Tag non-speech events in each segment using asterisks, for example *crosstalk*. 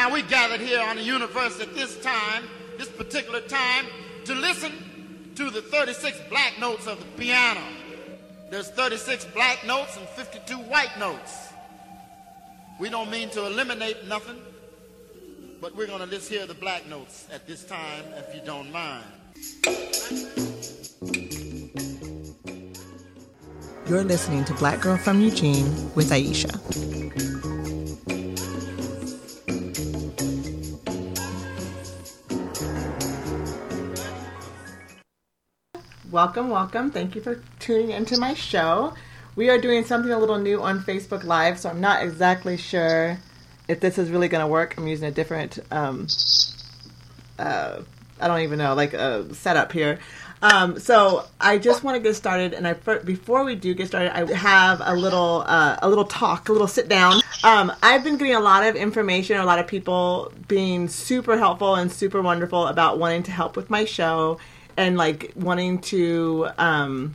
Now we gathered here on the universe at this time, this particular time, to listen to the 36 black notes of the piano. There's 36 black notes and 52 white notes. We don't mean to eliminate nothing, but we're going to just hear the black notes at this time, if you don't mind. You're listening to Black Girl from Eugene with Aisha. Welcome, welcome. Thank you for tuning into my show. We are doing something a little new on Facebook Live, so I'm not exactly sure if this is really going to work. I'm using a different, um, uh, I don't even know, like a setup here. Um, so I just want to get started, and I before we do get started, I have a little uh, a little talk, a little sit down. Um, I've been getting a lot of information, a lot of people being super helpful and super wonderful about wanting to help with my show and like wanting to um,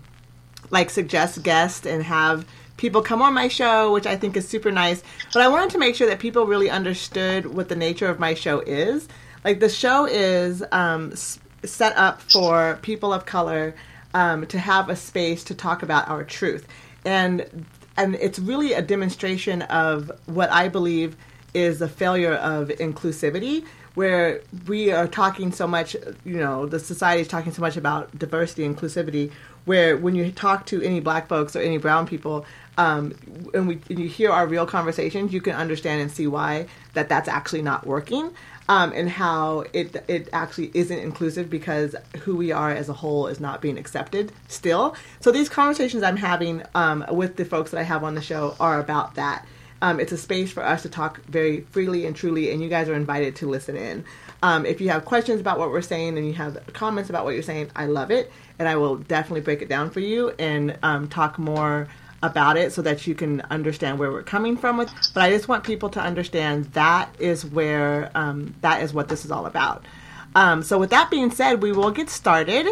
like suggest guests and have people come on my show, which I think is super nice. But I wanted to make sure that people really understood what the nature of my show is. Like the show is um, set up for people of color um, to have a space to talk about our truth, and and it's really a demonstration of what I believe is a failure of inclusivity where we are talking so much, you know, the society is talking so much about diversity inclusivity, where when you talk to any black folks or any brown people, um, and, we, and you hear our real conversations, you can understand and see why that that's actually not working. Um, and how it it actually isn't inclusive because who we are as a whole is not being accepted still. So these conversations I'm having um, with the folks that I have on the show are about that. Um, it's a space for us to talk very freely and truly, and you guys are invited to listen in. Um, if you have questions about what we're saying and you have comments about what you're saying, I love it, and I will definitely break it down for you and um, talk more about it so that you can understand where we're coming from with but i just want people to understand that is where um, that is what this is all about um, so with that being said we will get started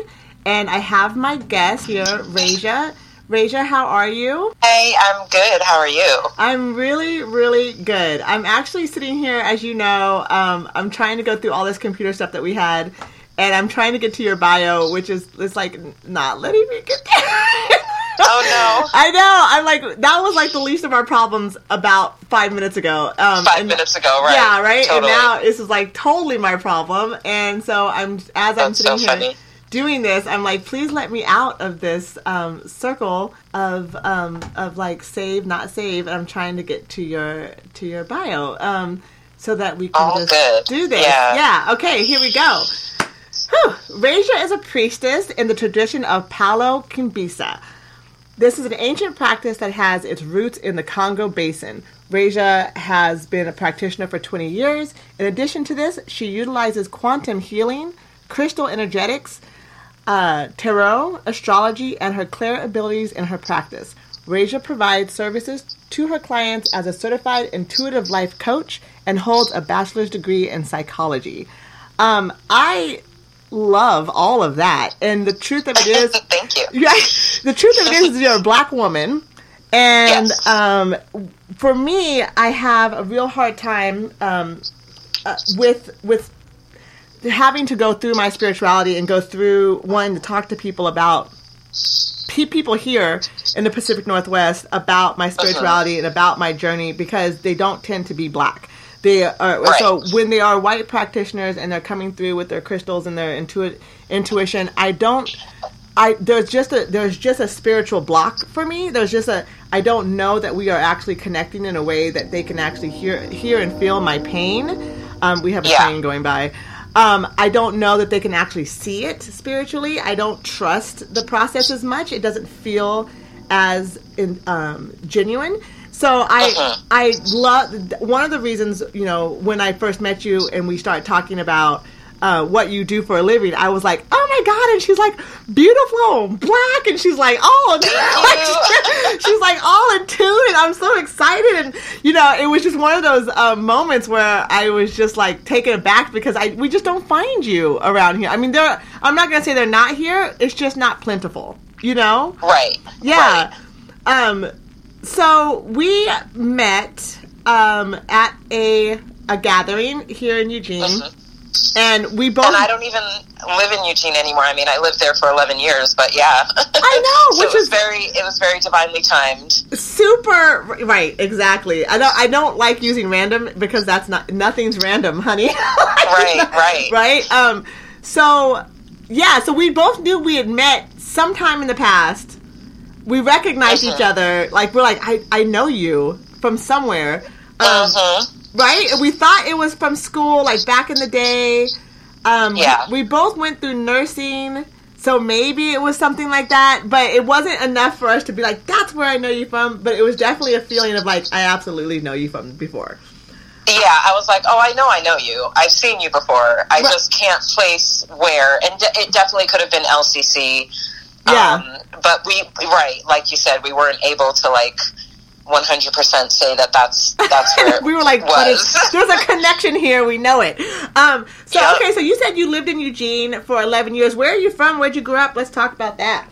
and i have my guest here raja Raja, how are you? Hey, I'm good. How are you? I'm really, really good. I'm actually sitting here, as you know, um, I'm trying to go through all this computer stuff that we had, and I'm trying to get to your bio, which is it's like not letting me get there. *laughs* oh no! *laughs* I know. I'm like that was like the least of our problems about five minutes ago. Um, five and, minutes ago, right? Yeah, right. Totally. And now this is like totally my problem, and so I'm as I'm sitting so here. Funny doing this, I'm like, please let me out of this um, circle of um, of like save, not save. And I'm trying to get to your to your bio um, so that we can All just good. do this. Yeah. yeah. Okay. Here we go. Whew. Is a priestess in the tradition of Palo Kimbisa. This is an ancient practice that has its roots in the Congo Basin. Raja has been a practitioner for 20 years. In addition to this, she utilizes quantum healing, crystal energetics, uh, tarot, astrology, and her clair abilities in her practice. Raja provides services to her clients as a certified intuitive life coach and holds a bachelor's degree in psychology. Um, I love all of that, and the truth of it is, *laughs* thank you. *laughs* Yeah, the truth of it is, you're a black woman, and yes. um, for me, I have a real hard time um, uh, with with having to go through my spirituality and go through wanting to talk to people about people here in the Pacific Northwest about my spirituality and about my journey because they don't tend to be black. They are right. so when they are white practitioners and they're coming through with their crystals and their intuit intuition, I don't I there's just a there's just a spiritual block for me. There's just a I don't know that we are actually connecting in a way that they can actually hear hear and feel my pain. Um, we have a yeah. train going by. Um, I don't know that they can actually see it spiritually. I don't trust the process as much. It doesn't feel as in, um, genuine. So I uh-huh. I love one of the reasons you know when I first met you and we started talking about uh, what you do for a living, I was like, oh my god! And she's like, beautiful, black, and she's like, oh, *laughs* *laughs* *laughs* she's like all in tune, and I'm so excited, and you know, it was just one of those uh, moments where I was just like taken aback because I we just don't find you around here. I mean, there, I'm not gonna say they're not here; it's just not plentiful, you know? Right. Yeah. Right. Um. So we met um, at a a gathering here in Eugene, Mhm. And we both. And I don't even live in Eugene anymore. I mean, I lived there for 11 years, but yeah. *laughs* I know, so which it was is- very, it was very divinely timed. super right exactly i don't i don't like using random because that's not nothing's random honey *laughs* Right, *laughs* right. right um so yeah so we both knew we had met sometime in the past we recognized each Mhm. other like we're like i i know you from somewhere um Mhm. Right we thought it was from school like back in the day um Yeah. we both went through nursing so maybe it was something like that but it wasn't enough for us to be like that's where i know you from but it was definitely a feeling of like i absolutely know you from before Yeah, I was like, oh, I know, I know you. I've seen you before. I Right. just can't place where, and de- it definitely could have been LCC. Yeah. Um, but we, right, like you said, we weren't able to like 100% say that that's that's *laughs* where we were like was. it's, *laughs* there's a connection here we know it um so Yeah. okay so you said you lived in eugene for 11 years where are you from where'd you grow up let's talk about that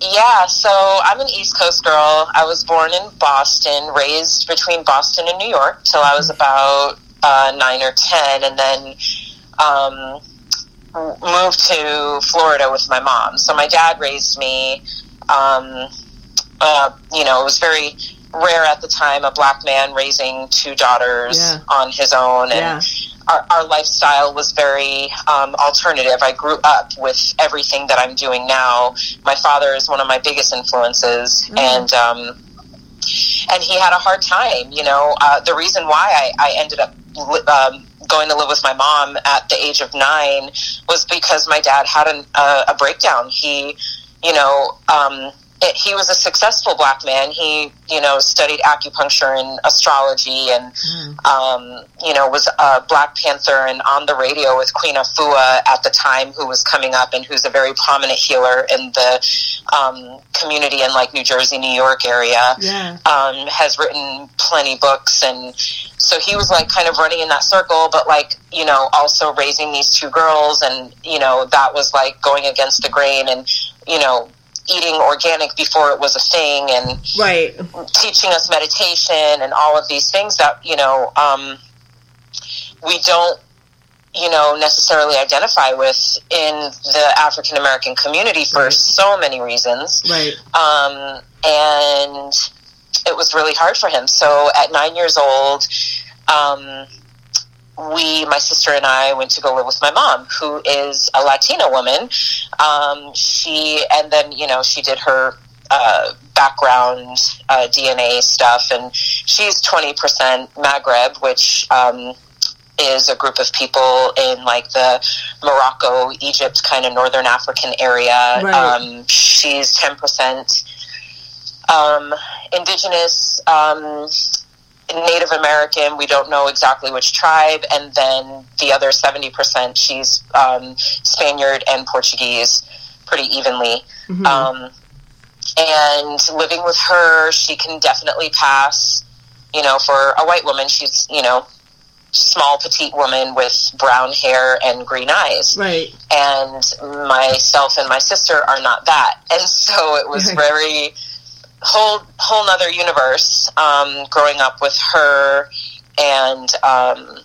Yeah, so I'm an East Coast girl. I was born in Boston, raised between Boston and New York till I was about uh, nine or ten, and then um, moved to Florida with my mom. So my dad raised me. Um, uh, you know, it was very rare at the time a black man raising two daughters Yeah. on his own, and Yeah. our, our lifestyle was very um, alternative. I grew up with everything that I'm doing now. My father is one of my biggest influences, Mm. and um, and he had a hard time. You know, uh, the reason why I, I ended up li- um, going to live with my mom at the age of nine was because my dad had an, uh, a breakdown. He, you know. Um, it, he was a successful black man. He, you know, studied acupuncture and astrology, and um, you know, was a Black Panther and on the radio with Queen Afua at the time, who was coming up and who's a very prominent healer in the um, community in like New Jersey, New York area. yeah Um, has written plenty books, and so he was like kind of running in that circle, but like you know, also raising these two girls, and you know, that was like going against the grain, and you know. Eating organic before it was a thing, and right. teaching us meditation and all of these things that you know um, we don't you know necessarily identify with in the African American community for Right. so many reasons. Right. Um, and it was really hard for him. So at nine years old um, we, my sister and I, went to go live with my mom, who is a Latina woman. Um, she, and then, you know, she did her uh, background uh, DNA stuff, and she's 20% Maghreb, which um, is a group of people in like the Morocco, Egypt, kind of northern African area. Right. Um, she's 10% um, indigenous. Native American, we don't know exactly which tribe, and then the other 70%, she's um, Spaniard and Portuguese pretty evenly. Mhm. Um, and living with her, she can definitely pass, you know, for a white woman, she's, you know, small, petite woman with brown hair and green eyes right and myself and my sister are not that and so it was very whole whole nother universe um, growing up with her and um,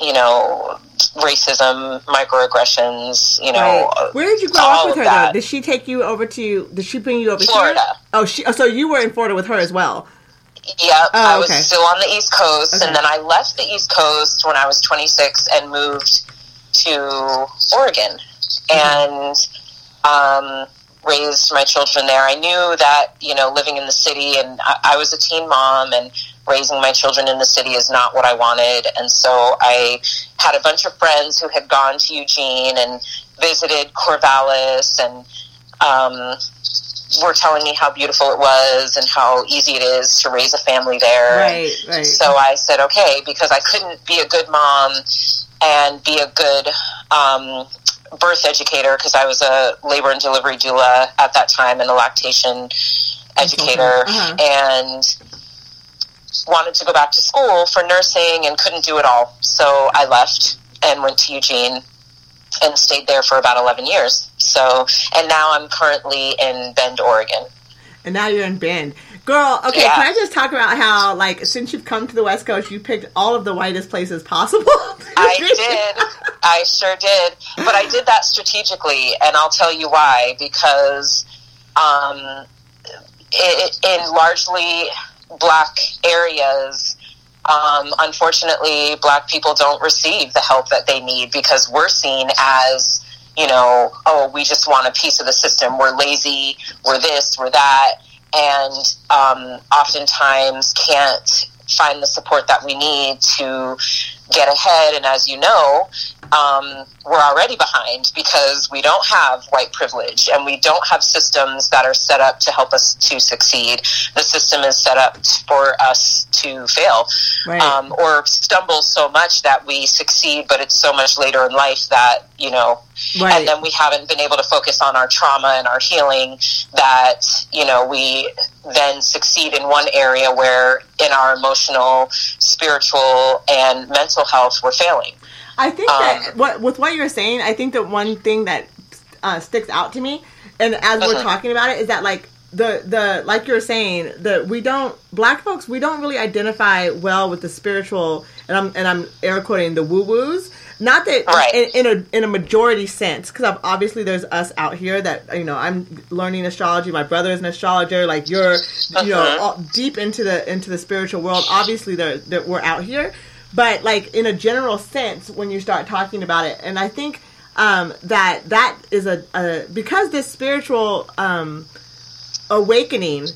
you know racism microaggressions you know Right. Where did you grow up with her that. though? Did she take you over to? Did she bring you over Florida. here? Oh, she. Oh, so you were in Florida with her as well. Yep, Oh, I was okay. still on the East Coast, Okay. and then I left the East Coast when I was 26 and moved to Oregon and um, raised my children there. I knew that, you know, living in the city, and I, I was a teen mom, and raising my children in the city is not what I wanted. And so I had a bunch of friends who had gone to Eugene and visited Corvallis and um, were telling me how beautiful it was and how easy it is to raise a family there. Right, right. So I said, okay, because I couldn't be a good mom and be a good um, birth educator because I was a labor and delivery doula at that time and a lactation educator Uh-huh. and wanted to go back to school for nursing and couldn't do it all. So I left and went to Eugene and stayed there for about 11 years. So, and now I'm currently in Bend, Oregon. And now you're in Bend. Girl, okay, Yeah. can I just talk about how, like, since you've come to the West Coast, you picked all of the whitest places possible? *laughs* I did. I sure did. But I did that strategically, and I'll tell you why. Because um, i in largely black areas, um, unfortunately, black people don't receive the help that they need because we're seen as, you know, oh, we just want a piece of the system. We're lazy. We're this. We're that. And um, oftentimes can't find the support that we need to get ahead. And as you know, um, we're already behind because we don't have white privilege and we don't have systems that are set up to help us to succeed. The system is set up for us to fail Right. um, or stumble so much that we succeed, but it's so much later in life that, you know, Right. and then we haven't been able to focus on our trauma and our healing that, you know, we then succeed in one area where in our emotional, spiritual, and mental health we're failing. I think Um, that what with what you're saying, I think that one thing that uh, sticks out to me, and as we're Uh-huh. talking about it, is that like the the like you're saying that we don't black folks we don't really identify well with the spiritual, and I'm and I'm air quoting the woo woos. Not that Right. in, in a in a majority sense, because obviously there's us out here that you know I'm learning astrology. My brother is an astrologer. Like you're, you know, Uh-huh. all, deep into the into the spiritual world. Obviously, there that we're out here, but like in a general sense, when you start talking about it, and I think um, that that is a, a because this spiritual um, awakening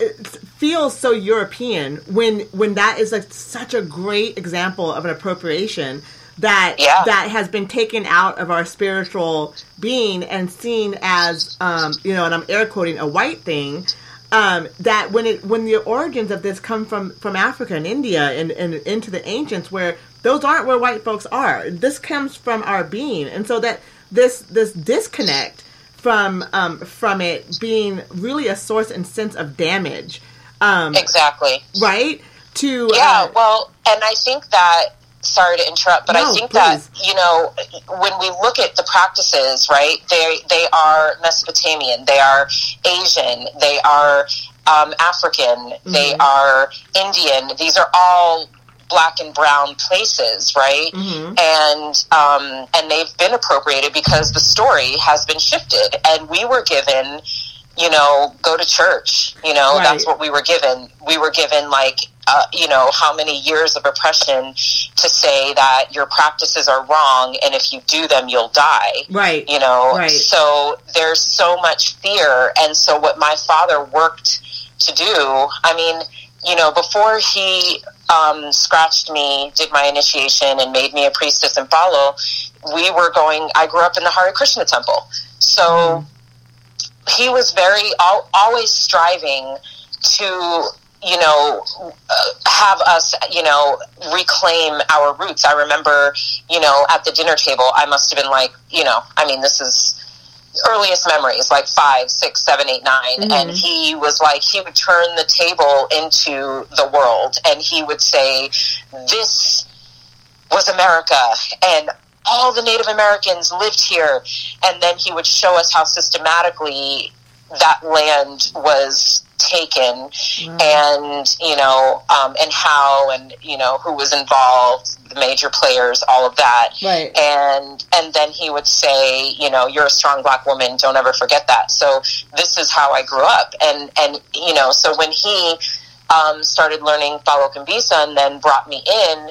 it feels so European when when that is like such a great example of an appropriation that Yeah. that has been taken out of our spiritual being and seen as um, you know, and I'm air quoting a white thing. Um, that when it when the origins of this come from from Africa and India and, and into the ancients where those aren't where white folks are. This comes from our being, and so that this this disconnect from um, from it being really a source and sense of damage, um, Exactly. right? To Yeah, uh, well, and I think that sorry to interrupt, but No, I think please. that you know when we look at the practices, right? They they are Mesopotamian, they are Asian, they are um, African, they Mm-hmm. are Indian. These are all black and brown places, right? Mm-hmm. And um, and they've been appropriated because the story has been shifted, and we were given. You know, go to church. You know, Right. that's what we were given. We were given like uh, you know, how many years of oppression to say that your practices are wrong and if you do them, you'll die. right, You know, Right. so there's so much fear. And so, what my father worked to do, I mean, you know, before he um, scratched me, did my initiation, and made me a priestess and Palo, we were going, I grew up in the Hare Krishna temple. So, he was very, al- always striving to you know, uh, have us, you know, reclaim our roots. I remember, you know, at the dinner table, I must have been like, you know, I mean, this is earliest memories, like five, six, seven, eight, nine. And he was like, he would turn the table into the world and he would say, this was America and all the Native Americans lived here. And then he would show us how systematically that land was taken and you know um, and how and you know who was involved the major players all of that Right. and and then he would say you know you're a strong black woman don't ever forget that so this is how i grew up and and you know so when he um, started learning Palo Kimbisa and then brought me in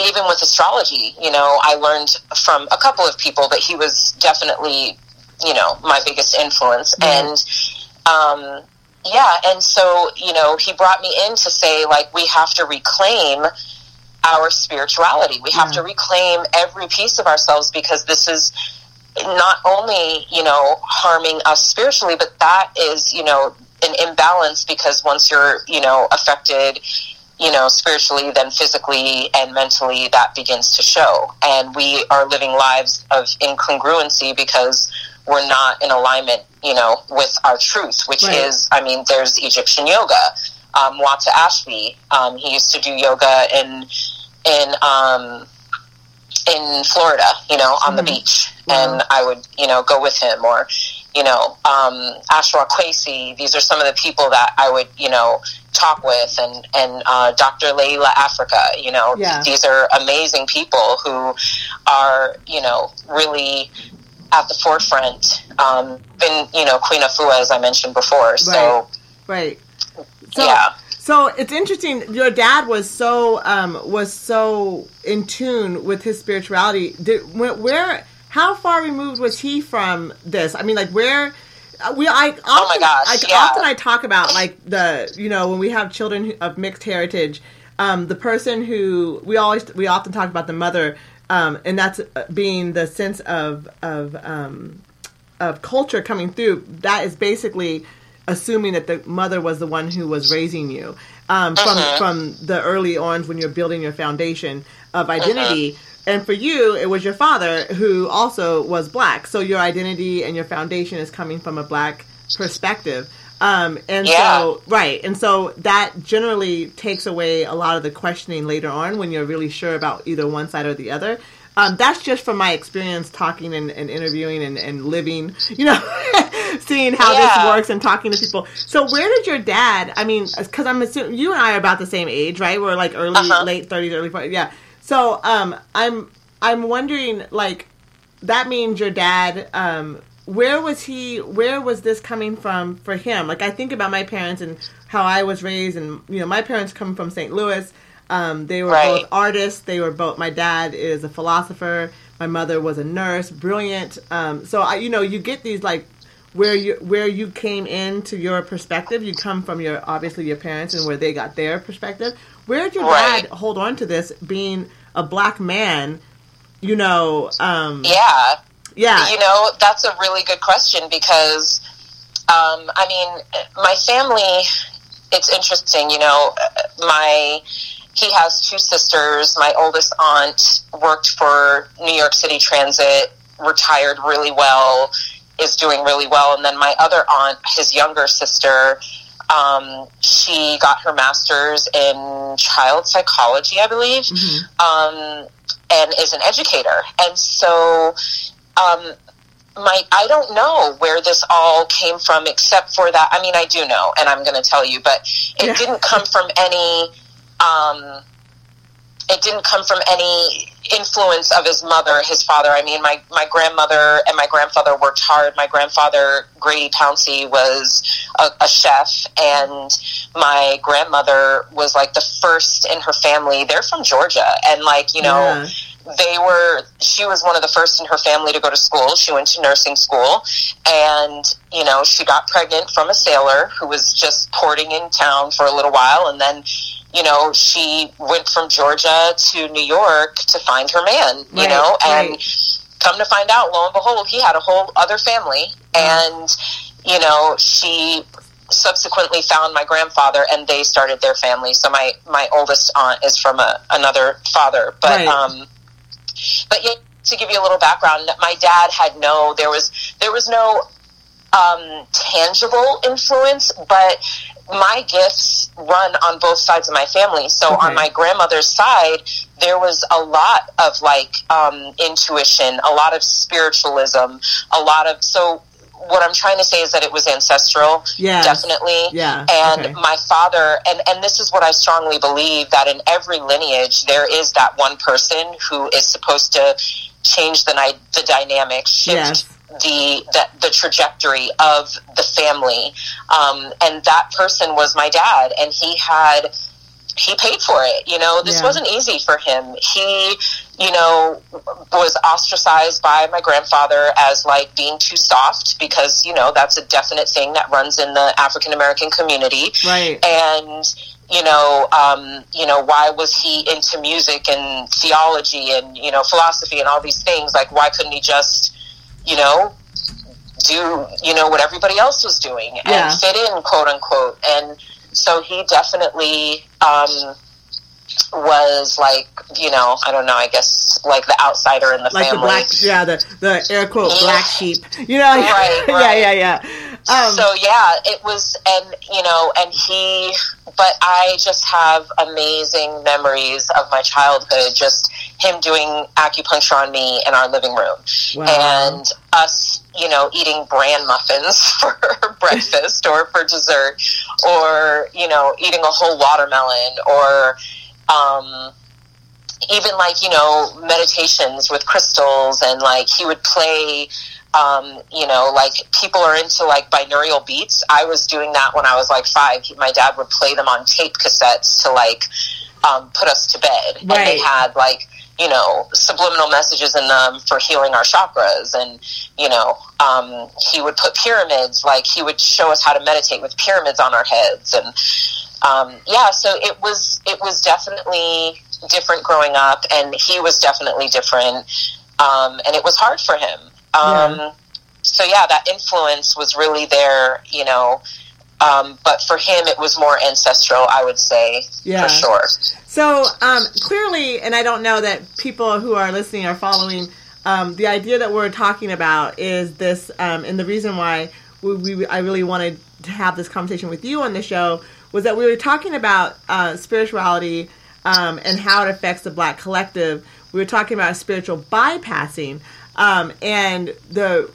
even with astrology you know i learned from a couple of people but he was definitely you know my biggest influence. And um, yeah and so you know he brought me in to say like we have to reclaim our spirituality. We have Yeah. to reclaim every piece of ourselves because this is not only you know harming us spiritually but that is you know an imbalance because once you're you know affected you know spiritually then physically and mentally that begins to show and we are living lives of incongruency because we're not in alignment you know with our truth which Right. is i mean there's egyptian yoga um, Muata Ashby um, he used to do yoga in in um, in Florida, you know, on the beach, Wow. and I would, you know, go with him, or, you know, um, Ashra Kwesi. These are some of the people that I would, you know, talk with, and and uh, Dr. Llaila Afrika. You know, Yeah. these are amazing people who are, you know, really at the forefront. Um, been, you know, Queen Afua, as I mentioned before. So, Right. So, yeah. So it's interesting. Your dad was so um, was so in tune with his spirituality. Did, where, how far removed was he from this? I mean, like where? uh, We I often, Oh my gosh, I, yeah. often I talk about like the you know when we have children of mixed heritage, um, the person who we always we often talk about the mother, um, and that's uh, being the sense of of um, of culture coming through, that is basically assuming that the mother was the one who was raising you um, from from the early on when you're building your foundation of identity. And for you, it was your father who also was black. So your identity and your foundation is coming from a black perspective. Um, and Yeah. so, right. And so that generally takes away a lot of the questioning later on when you're really sure about either one side or the other. Um, that's just from my experience talking and, and interviewing and, and living, you know, *laughs* seeing how this works and talking to people. So where did your dad, I mean, because I'm assuming you and I are about the same age, right? We're like early, Uh-huh. late 30s, early 40s. Yeah. So um, I'm, I'm wondering, like, that means your dad, um, where was he, where was this coming from for him? Like, I think about my parents and how I was raised, and, you know, my parents come from St. Louis. Um, they were Right. both artists. They were both. My dad is a philosopher. My mother was a nurse, brilliant. Um, so I, you know, you get these like where you where you came into your perspective. You come from your obviously your parents and where they got their perspective. Where did your Right. dad hold on to this being a black man? You know, um, yeah. yeah, You know, that's a really good question because, um, I mean, my family, it's interesting, you know, my, he has two sisters. My oldest aunt worked for New York City Transit, retired really well, is doing really well. And then my other aunt, his younger sister, um, she got her master's in child psychology, I believe, um, and is an educator. And so, um, my I don't know where this all came from, except for that. I mean, I do know, and I'm going to tell you, but it Yeah. didn't come from any. Um, it didn't come from any influence of his mother, his father. I mean, my, my grandmother and my grandfather worked hard. My grandfather, Grady Pouncey, was a, a chef, and my grandmother was like the first in her family. They're from Georgia, and like, you know, Yeah. they were she was one of the first in her family to go to school she went to nursing school and you know she got pregnant from a sailor who was just porting in town for a little while and then you know she went from georgia to new york to find her man you Right, know and right. come to find out lo and behold he had a whole other family and you know she subsequently found my grandfather and they started their family so my my oldest aunt is from a, another father but Right. um but yeah, to give you a little background, my dad had no, there was, there was no um, tangible influence, but my gifts run on both sides of my family. So Okay. on my grandmother's side, there was a lot of like um, intuition, a lot of spiritualism, a lot of so. What I'm trying to say is that it was ancestral, definitely. Yeah, And okay. my father, and, and this is what I strongly believe that in every lineage, there is that one person who is supposed to change the, ni- the dynamic, shift Yes. the, the, the trajectory of the family. Um, and that person was my dad, and he had, he paid for it. You know, this Yeah. wasn't easy for him. He, you know, was ostracized by my grandfather as like being too soft because, you know, that's a definite thing that runs in the African American community. right. And, you know, um, you know, why was he into music and theology and, you know, philosophy and all these things? Like, why couldn't he just, you know, do, you know, what everybody else was doing and Yeah. fit in, quote unquote. And so he definitely, um, was like, you know, I don't know, I guess like the outsider in the like family. the black, yeah, the the air quote Yeah. black sheep. You know, *laughs* Right, yeah, yeah, yeah. Um, so yeah, it was, and you know, and he, but I just have amazing memories of my childhood. Just him doing acupuncture on me in our living room, Wow. and us, you know, eating bran muffins *laughs* for breakfast or for dessert, or you know, eating a whole watermelon, or um, even like you know meditations with crystals, and like he would play um, you know, like people are into like binaural beats. I was doing that when I was like five. My dad would play them on tape cassettes to like um, put us to bed, and they had like you know subliminal messages in them for healing our chakras. And you know, um, he would put pyramids. Like he would show us how to meditate with pyramids on our heads, and um, yeah. So it was it was definitely different growing up, and he was definitely different, um, and it was hard for him. Um, Yeah. So yeah, that influence was really there, you know. Um, but for him, it was more ancestral, I would say, Yeah. for sure. So um, clearly, and I don't know that people who are listening are following. Um, the idea that we're talking about is this, um, and the reason why we, we, I really wanted to have this conversation with you on the show was that we were talking about uh, spirituality um, and how it affects the Black collective. We were talking about spiritual bypassing, um, and the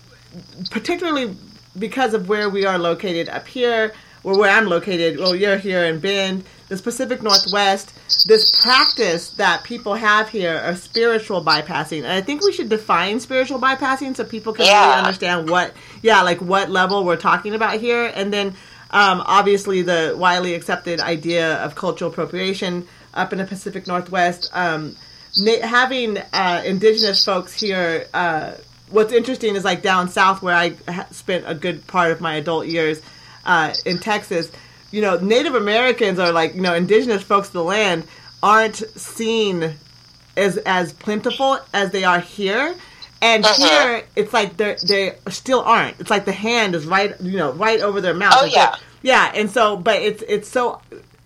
particularly because of where we are located up here, or where I'm located, well, you're here in Bend, the Pacific Northwest, this practice that people have here of spiritual bypassing. And I think we should define spiritual bypassing so people can really understand what, yeah, like what level we're talking about here. And then, um, obviously, the widely accepted idea of cultural appropriation up in the Pacific Northwest. Um, na- having uh, indigenous folks here, uh, what's interesting is like down south where I ha- spent a good part of my adult years uh, in Texas. You know, Native Americans are like you know indigenous folks of the land aren't seen as as plentiful as they are here. And Uh-huh. here, it's like they they still aren't. It's like the hand is right, you know, right over their mouth. Oh, yeah. yeah. And so, but it's it's so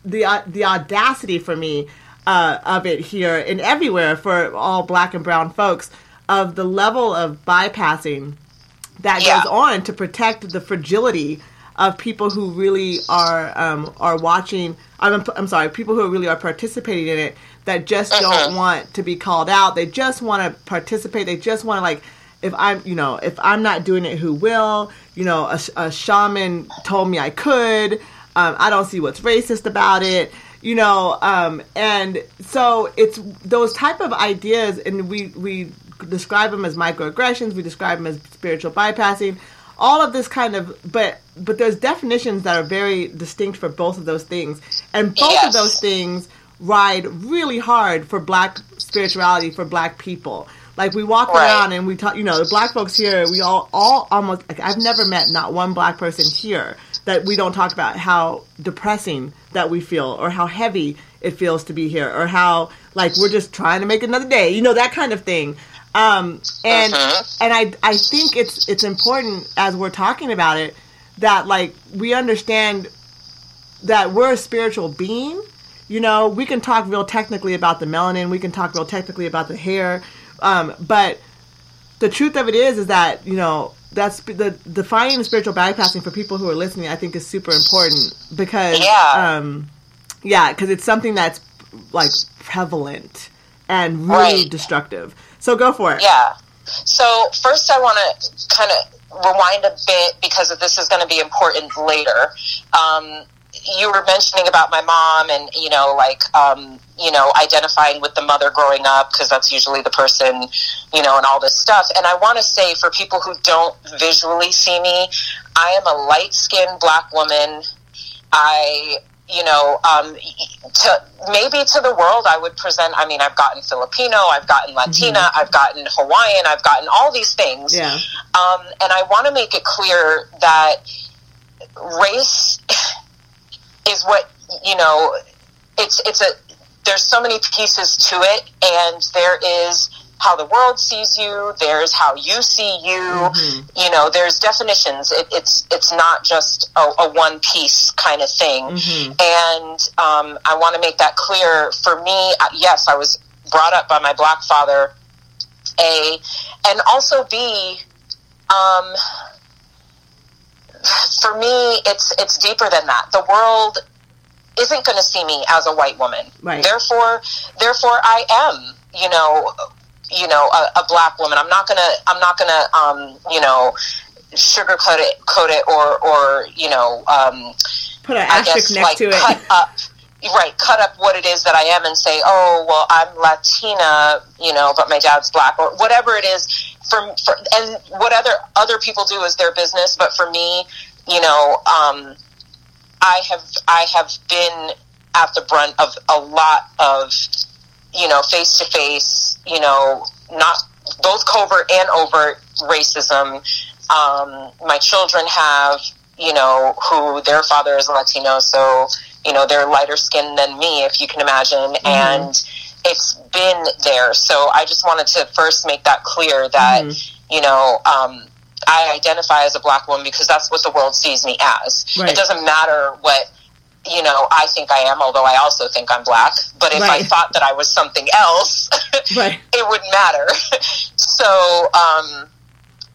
the uh, the audacity for me uh, of it here and everywhere for all black and brown folks of the level of bypassing that Yeah. goes on to protect the fragility of people who really are um, are watching. I'm, I'm sorry, people who really are participating in it that just don't Uh-huh. want to be called out. They just want to participate. They just want to like. If I'm, you know, if I'm not doing it, who will? You know, a, a shaman told me I could. Um, I don't see what's racist about it. You know, um, and so it's those type of ideas, and we we describe them as microaggressions. We describe them as spiritual bypassing. All of this kind of, but but there's definitions that are very distinct for both of those things, and both of those things ride really hard for Black spirituality for Black people. Like we walk Right. around and we talk, you know, the Black folks here. We all all almost. Like, I've never met not one Black person here that we don't talk about how depressing that we feel or how heavy it feels to be here or how like we're just trying to make another day you know that kind of thing um, and Mhm. and I I think it's it's important as we're talking about it that like we understand that we're a spiritual being. You know, we can talk real technically about the melanin, we can talk real technically about the hair, um, but the truth of it is is that you know that's the defining spiritual bypassing for people who are listening. I think is super important because Yeah. um, yeah, because it's something that's like prevalent and really Right. destructive. So go for it. Yeah. So first, I want to kind of rewind a bit because this is going to be important later. Um, you were mentioning about my mom, and you know, like um, you know, identifying with the mother growing up because that's usually the person, you know, and all this stuff. And I want to say for people who don't visually see me, I am a light skinned black woman. I you know, um, to maybe to the world, I would present. I mean, I've gotten Filipino, I've gotten Latina, I've gotten Hawaiian, I've gotten all these things. Yeah. Um, and I want to make it clear that race is what you know. It's it's a there's so many pieces to it, and there is how the world sees you. There's how you see you. You know, there's definitions. It, it's it's not just a, a one piece kind of thing. And um, I want to make that clear. For me, uh, yes, I was brought up by my black father. A and also B. Um, for me, it's it's deeper than that. The world isn't going to see me as a white woman. Right. Therefore, therefore, I am, you know, you know, a, a black woman. I'm not gonna, I'm not gonna, um, you know, sugarcoat it, coat it, or, or, you know, um, Put an I asterisk guess next like to cut it. up, right? Cut up what it is that I am and say, oh, well, I'm Latina, you know, but my dad's black, or whatever it is. For, for and what other other people do is their business, but for me, you know, um, I have I have been at the brunt of a lot of you know face to face you know not both covert and overt racism. Um, my children have you know who their father is Latino, so you know they're lighter skinned than me, if you can imagine, and it's been there. So I just wanted to first make that clear that you know. Um, I identify as a black woman because that's what the world sees me as. Right. It doesn't matter what you know I think I am, although I also think I'm black. But if I thought that I was something else, *laughs* Right. it wouldn't matter. *laughs* so um,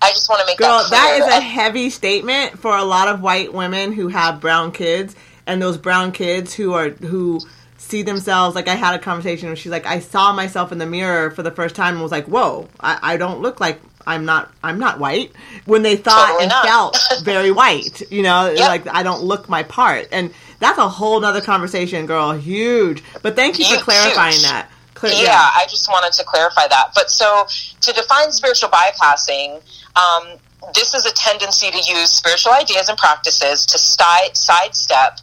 I just want to make Girl, that that clear. is a heavy statement for a lot of white women who have brown kids and those brown kids who are who see themselves like I had a conversation where she's like, I saw myself in the mirror for the first time and was like, Whoa, I, I don't look like I'm not I'm not white when they thought Totally and not. felt *laughs* very white, you know, Yep. like I don't look my part. And that's a whole nother conversation, girl. Huge. But thank you for Huge. clarifying that. Clear, yeah, I just wanted to clarify that. But so to define spiritual bypassing, um, this is a tendency to use spiritual ideas and practices to sti- sidestep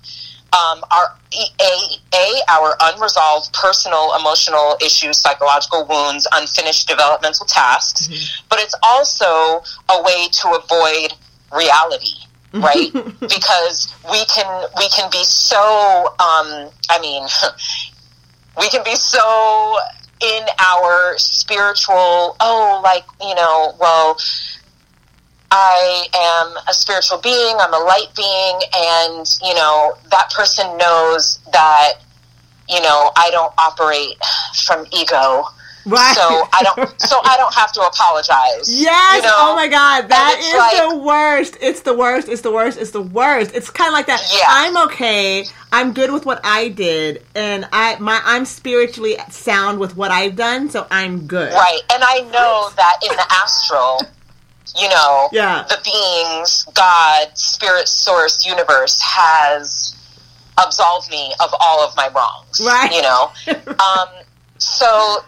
um, our a, a our unresolved personal, emotional issues, psychological wounds, unfinished developmental tasks. But it's also a way to avoid reality. *laughs* right because we can we can be so um i mean *laughs* we can be so in our spiritual oh like you know well i am a spiritual being i'm a light being and you know that person knows that you know i don't operate from ego Right. so i don't so i don't have to apologize Yes. you know? oh my God. that is like- the worst. It's the worst. It's the worst. It's the worst. It's kind of like that. Yeah. I'm okay. I'm good with what I did, and I my I'm spiritually sound with what I've done, so I'm good. Right. And I know that in the astral, you know, Yeah. the beings, God, spirit, source, universe has absolved me of all of my wrongs. Right. You know? *laughs* Um, so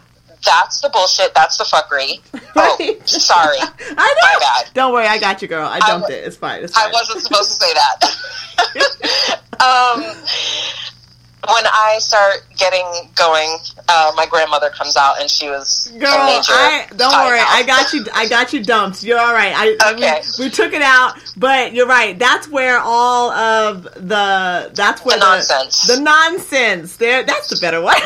that's the bullshit. That's the fuckery. *laughs* Oh, sorry. *laughs* I know. My bad. Don't worry, I got you, girl. I dumped it. It's fine. It's I wasn't supposed to say that. um, when I start getting going, uh, my grandmother comes out and she was Girl, I don't worry. I got you. I got you dumped. You're all right. I Okay. we, we took it out, but you're right. That's where all of the that's where The nonsense. The nonsense. There. That's the better one. *laughs*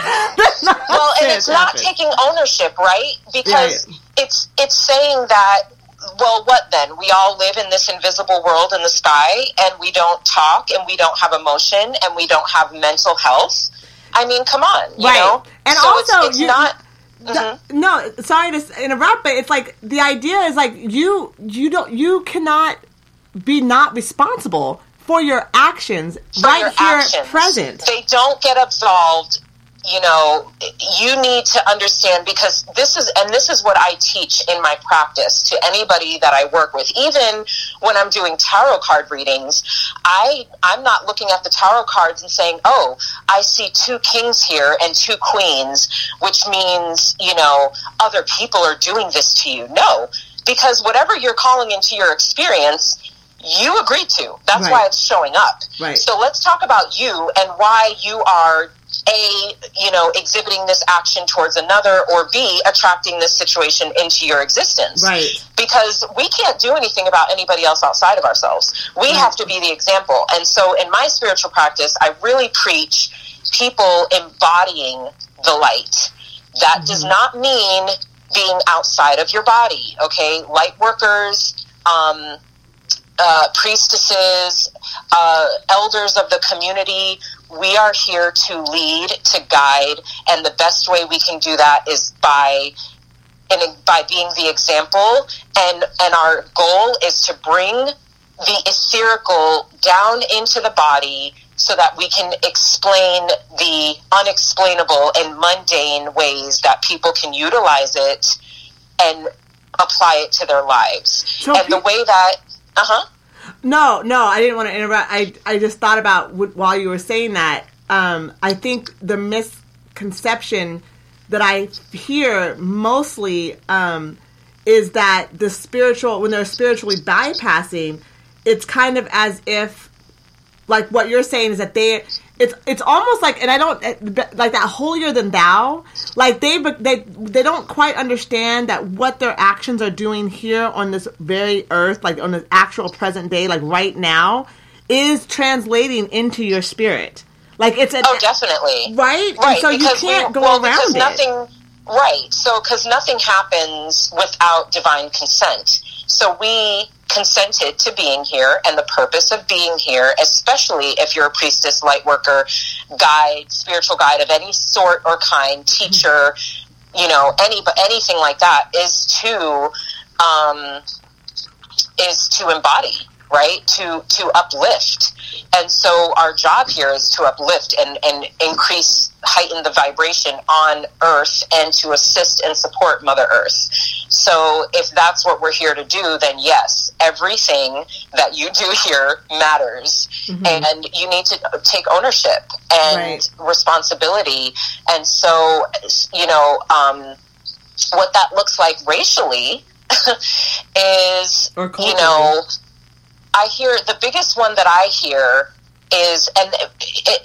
The well and it's nonsense not taking ownership right because Right. it's it's saying that well what then we all live in this invisible world in the sky and we don't talk and we don't have emotion and we don't have mental health i mean come on you Right. know And so also, it's, it's you- not The- mm-hmm. no, sorry to interrupt, but it's like the idea is like you you don't you cannot be not responsible for your actions for right your here actions. present. They don't get absolved. You know, you need to understand because this is, and this is what I teach in my practice to anybody that I work with. Even when I'm doing tarot card readings, I I'm not looking at the tarot cards and saying, "Oh, I see two kings here and two queens," which means you know other people are doing this to you. No, because whatever you're calling into your experience, you agreed to. That's Right. why it's showing up. Right. So let's talk about you and why you are a you know exhibiting this action towards another or b attracting this situation into your existence. Right. because we can't do anything about anybody else outside of ourselves. We have to be the example. And so in my spiritual practice i really preach people embodying the light. That does not mean being outside of your body okay? Light workers um, uh, priestesses, uh, elders of the community. We are here to lead, to guide, and the best way we can do that is by in, by being the example. And and our goal is to bring the etherical down into the body so that we can explain the unexplainable and mundane ways that people can utilize it and apply it to their lives. So and the way that, uh huh. No, no, I didn't want to interrupt. I I just thought about while you were saying that. Um, I think the misconception that I hear mostly um, is that the spiritual, when they're spiritually bypassing, it's kind of as if, like what you're saying is that they, it's it's almost like, and I don't eh, like that holier than thou. Like they they they don't quite understand that what their actions are doing here on this very earth, like on this actual present day, like right now, is translating into your spirit. Like it's a, oh, definitely right. Right. And so you can't we, go well, around because it. Nothing. Right. So because nothing happens without divine consent. So we consented to being here and the purpose of being here, especially if you're a priestess, light worker, guide, spiritual guide of any sort or kind, teacher, you know, any anything like that, is to um, is to embody right to to uplift. And so our job here is to uplift and and increase heighten the vibration on earth and to assist and support mother earth. So if that's what we're here to do then yes everything that you do here matters. Mm-hmm. and you need to take ownership and right. responsibility. And so you know um, what that looks like racially *laughs* is you know I hear the biggest one that I hear is and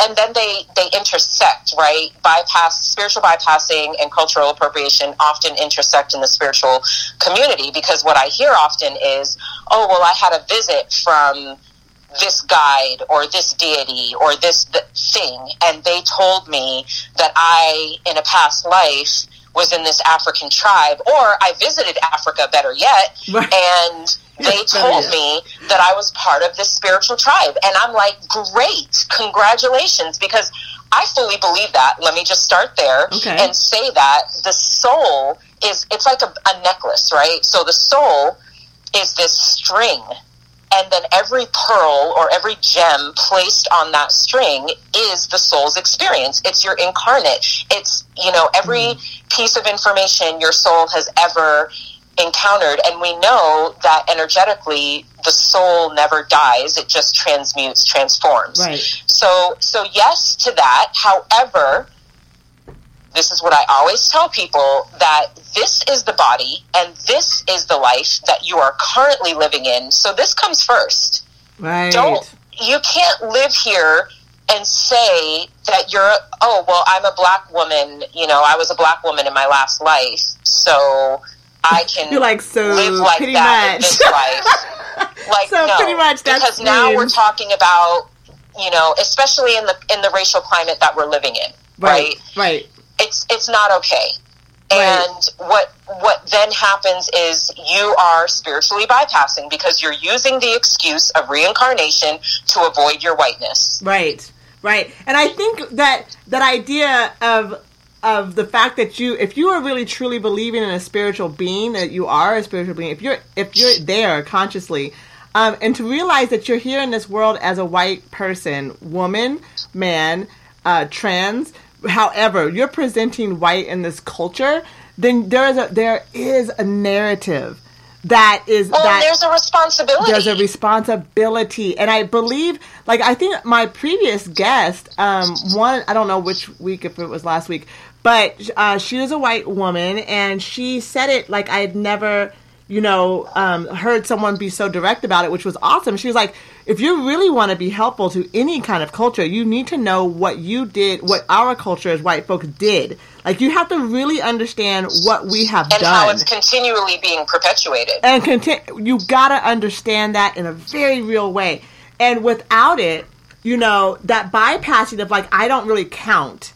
and then they they intersect right? Bypass spiritual bypassing and cultural appropriation often intersect in the spiritual community because what i hear often is oh well i had a visit from this guide or this deity or this thing and they told me that i in a past life was in this african tribe or i visited africa better yet right. and *laughs* they told me that I was part of this spiritual tribe. And I'm like, great, congratulations, because I fully believe that. Let me just start there okay. and say that the soul is, it's like a, a necklace, right? So the soul is this string and then every pearl or every gem placed on that string is the soul's experience. It's your incarnate. It's you know every mm. piece of information your soul has ever encountered. And we know that energetically the soul never dies. It just transmutes transforms. Right. So so yes to that. However this is what i always tell people that this is the body and this is the life that you are currently living in so this comes first right don't you can't live here and say that you're oh well i'm a black woman you know i was a black woman in my last life so I can *laughs* You're like, so live like pretty that much. in this life. *laughs* Like so no, pretty much because now we're talking about you know, especially in the in the racial climate that we're living in, right? Right. right. It's it's not okay. Right. And what what then happens is you are spiritually bypassing because you're using the excuse of reincarnation to avoid your whiteness. Right. Right. And I think that that idea of of the fact that you if you are really truly believing in a spiritual being that you are a spiritual being if you're if you're there consciously um, and to realize that you're here in this world as a white person woman man uh, trans however you're presenting white in this culture then there is a there is a narrative that is well, that there's a responsibility. There's a responsibility, and I believe, like I think my previous guest, um, one I don't know which week if it was last week, but uh, she was a white woman, and she said it like I had never, you know, um, heard someone be so direct about it, which was awesome. She was like, if you really want to be helpful to any kind of culture, you need to know what you did, what our culture as white folks did. Like you have to really understand what we have and done, how it's continually being perpetuated. And conti- you gotta understand that in a very real way. And without it, you know, that bypassing of like I don't really count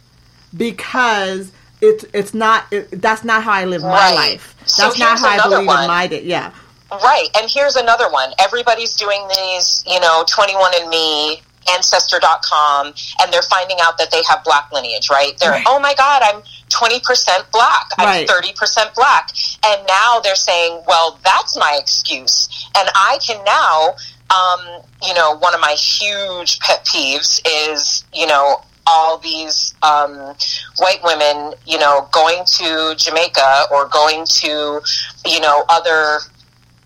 because it's it's not it, that's not how I live my Right. life. So That's not how I believe one. in my day. Yeah. Right. And here's another one. Everybody's doing these, you know, 21andMe, Ancestor.com, and they're finding out that they have black lineage, right? They're, Right. oh my God, I'm 20% black. I'm Right. 30% black. And now they're saying, well, that's my excuse. And I can now um, you know, one of my huge pet peeves is, you know, all these um, white women, you know, going to Jamaica or going to, you know, other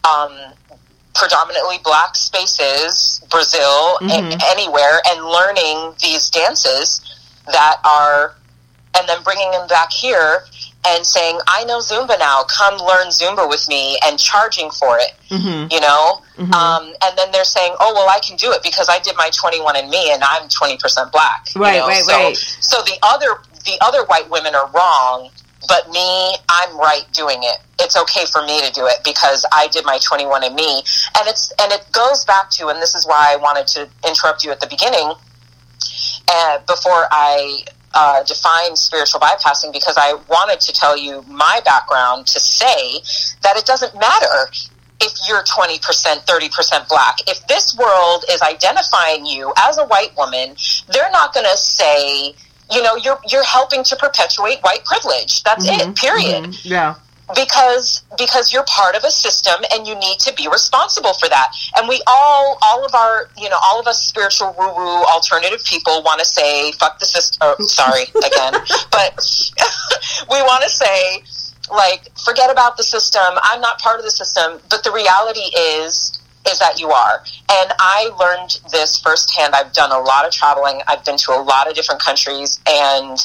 um, predominantly black spaces, Brazil, mm-hmm. anywhere, and learning these dances that are, and then bringing them back here and saying, I know Zumba now, come learn Zumba with me and charging for it, mm-hmm. you know? Mm-hmm. Um, and then they're saying, oh, well, I can do it because I did my 21 and me and I'm 20% black. Right, you know? right, so, right. So the other, the other white women are wrong, but me, I'm right doing it. It's okay for me to do it because I did my 21 and me. And it's, and it goes back to, and this is why I wanted to interrupt you at the beginning, uh, before I uh, define spiritual bypassing because I wanted to tell you my background to say that it doesn't matter if you're 20%, 30% black. If this world is identifying you as a white woman, they're not going to say, you know, you're, you're helping to perpetuate white privilege. That's mm-hmm. it, period. Mm-hmm. Yeah because because you're part of a system and you need to be responsible for that. And we all all of our you know all of us spiritual woo woo alternative people want to say fuck the system oh, sorry *laughs* again. But *laughs* we want to say like forget about the system. I'm not part of the system. But the reality is is that you are. And i learned this firsthand. I've done a lot of traveling. I've been to a lot of different countries. And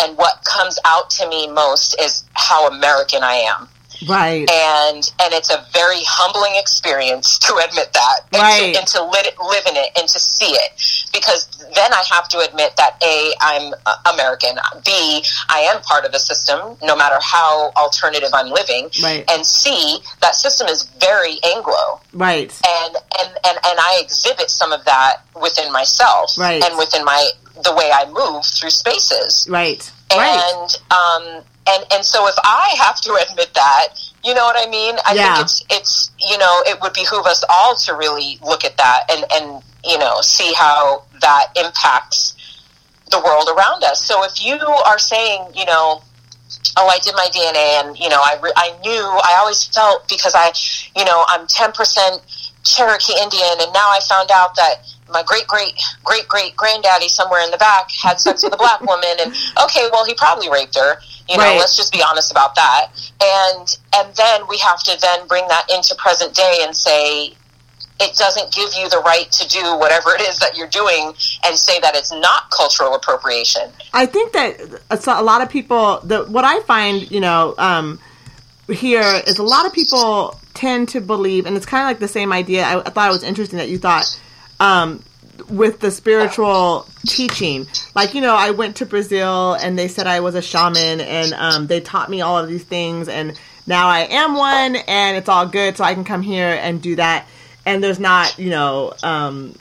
and what comes out to me most is how American I am. Right. And and it's a very humbling experience to admit that. And right. To, and to live, live in it and to see it. Because then I have to admit that A, I'm uh, American. B, I am part of the system, no matter how alternative I'm living. Right. And C, that system is very Anglo. Right. And, and, and, and I exhibit some of that within myself. Right. And within my the way I move through spaces. Right. And right. um and and so if I have to admit that, you know what I mean? I yeah. think it's it's you know, it would behoove us all to really look at that and and you know, see how that impacts the world around us. So if you are saying, you know, oh, I did my DNA and, you know, I, re- I knew, I always felt because I, you know, I'm 10% Cherokee Indian and now I found out that my great great great great granddaddy somewhere in the back had sex with a black *laughs* woman and okay well he probably raped her you know right. let's just be honest about that and and then we have to then bring that into present day and say it doesn't give you the right to do whatever it is that you're doing and say that it's not cultural appropriation i think that a lot of people the what i find you know um, here is a lot of people tend to believe and it's kind of like the same idea I, I thought it was interesting that you thought um, with the spiritual teaching. Like, you know, I went to Brazil and they said I was a shaman and um, they taught me all of these things and now I am one and it's all good so I can come here and do that. And there's not, you know, um,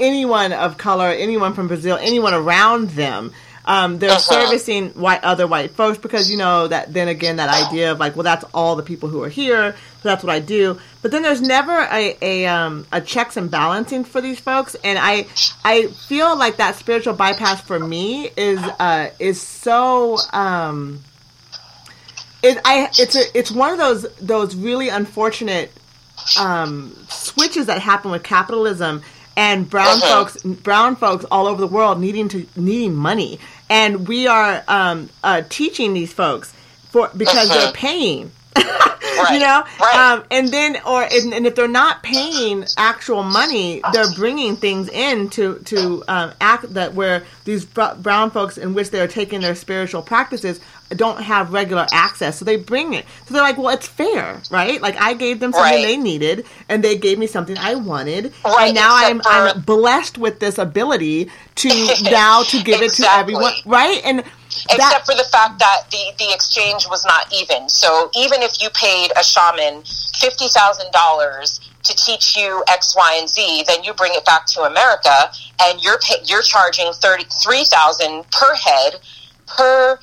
anyone of color, anyone from Brazil, anyone around them. Um, they're uh-huh. servicing white other white folks because you know that then again that idea of like well that's all the people who are here so that's what I do. But then there's never a a, um, a checks and balancing for these folks, and I I feel like that spiritual bypass for me is uh, is so. Um, it, I it's a, it's one of those those really unfortunate um, switches that happen with capitalism and brown uh-huh. folks brown folks all over the world needing to needing money and we are um, uh, teaching these folks for because uh-huh. they're paying *laughs* right. you know right. um, and then or and, and, if they're not paying actual money they're bringing things in to to um, act that where these brown folks in which they're taking their spiritual practices don't have regular access so they bring it so they're like well it's fair right like i gave them something right. they needed and they gave me something i wanted and now i'm for... i'm blessed with this ability to *laughs* now to give exactly. it to everyone right and except that, for the fact that the, the exchange was not even. So even if you paid a shaman fifty thousand dollars to teach you X, Y, and Z, then you bring it back to America, and you're pay, you're charging thirty three thousand per head per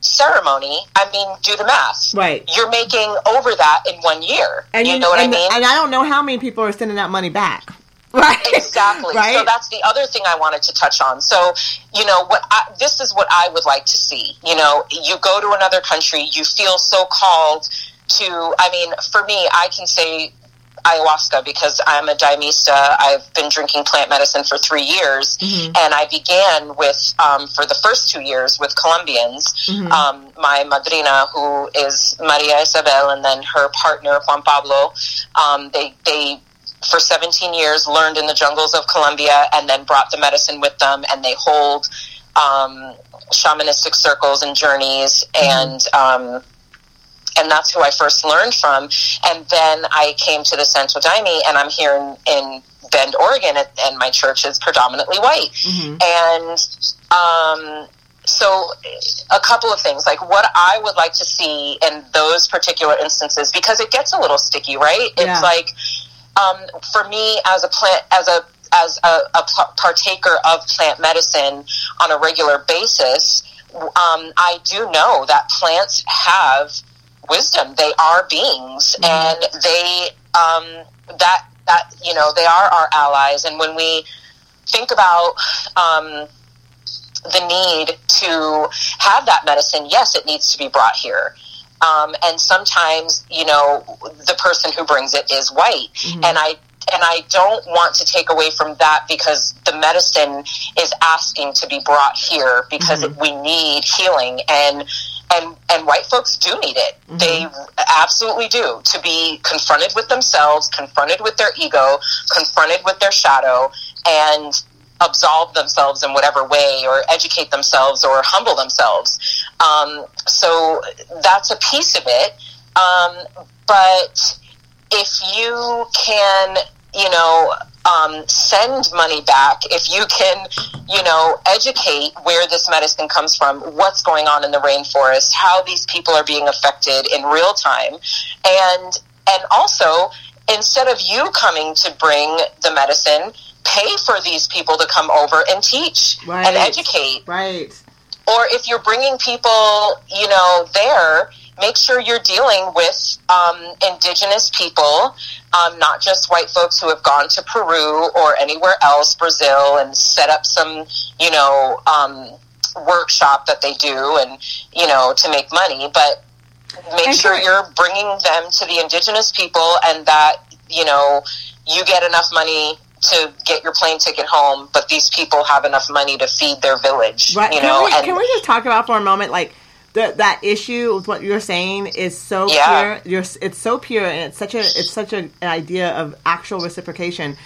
ceremony. I mean, do the math. Right. You're making over that in one year. And you, you know what and, I mean? And I don't know how many people are sending that money back. *laughs* Right. Exactly. right? So that's the other thing I wanted to touch on. So, you know, what I, this is what I would like to see. You know, you go to another country, you feel so called to, I mean, for me, I can say ayahuasca because I'm a Daimista. I've been drinking plant medicine for three years, Mm-hmm. and I began with um, for the first two years with Colombians. Mm-hmm. Um, my madrina, who is Maria Isabel, and then her partner Juan Pablo. Um, they they for 17 years learned in the jungles of Colombia, and then brought the medicine with them, and they hold um, shamanistic circles and journeys, and um, and that's who I first learned from. And then I came to the Santo Daime, and I'm here in, in Bend, Oregon, and, and my church is predominantly white. And um, so, a couple of things, like what I would like to see in those particular instances, because it gets a little sticky, right? It's Yeah. like um, for me as a plant as a as a, a partaker of plant medicine on a regular basis, um, I do know that plants have wisdom. They are beings, and they um, that that you know they are our allies. And when we think about um, the need to have that medicine, yes, it needs to be brought here. Um, and sometimes, you know, the person who brings it is white, mm-hmm. and I and I don't want to take away from that because the medicine is asking to be brought here because mm-hmm. we need healing. And and and white folks do need it. Mm-hmm. They absolutely do. To be confronted with themselves, confronted with their ego, confronted with their shadow, and absolve themselves in whatever way or educate themselves or humble themselves. Um, so that's a piece of it. Um, but if you can, you know, um, send money back, if you can, you know, educate where this medicine comes from, what's going on in the rainforest, how these people are being affected in real time, and and also instead of you coming to bring the medicine, pay for these people to come over and teach Right. and educate Right. Or if you're bringing people, you know, there, make sure you're dealing with um, indigenous people, um, not just white folks who have gone to Peru or anywhere else, Brazil, and set up some, you know, um, workshop that they do, and you know, to make money, but make sure you're bringing them to the indigenous people, and that you know you get enough money. To get your plane ticket home, but these people have enough money to feed their village. Right. You can, know, we, and can we just talk about for a moment, like the, that issue with what you're saying is so Yeah. pure. You're, it's so pure, and it's such a it's such a, an idea of actual reciprocation.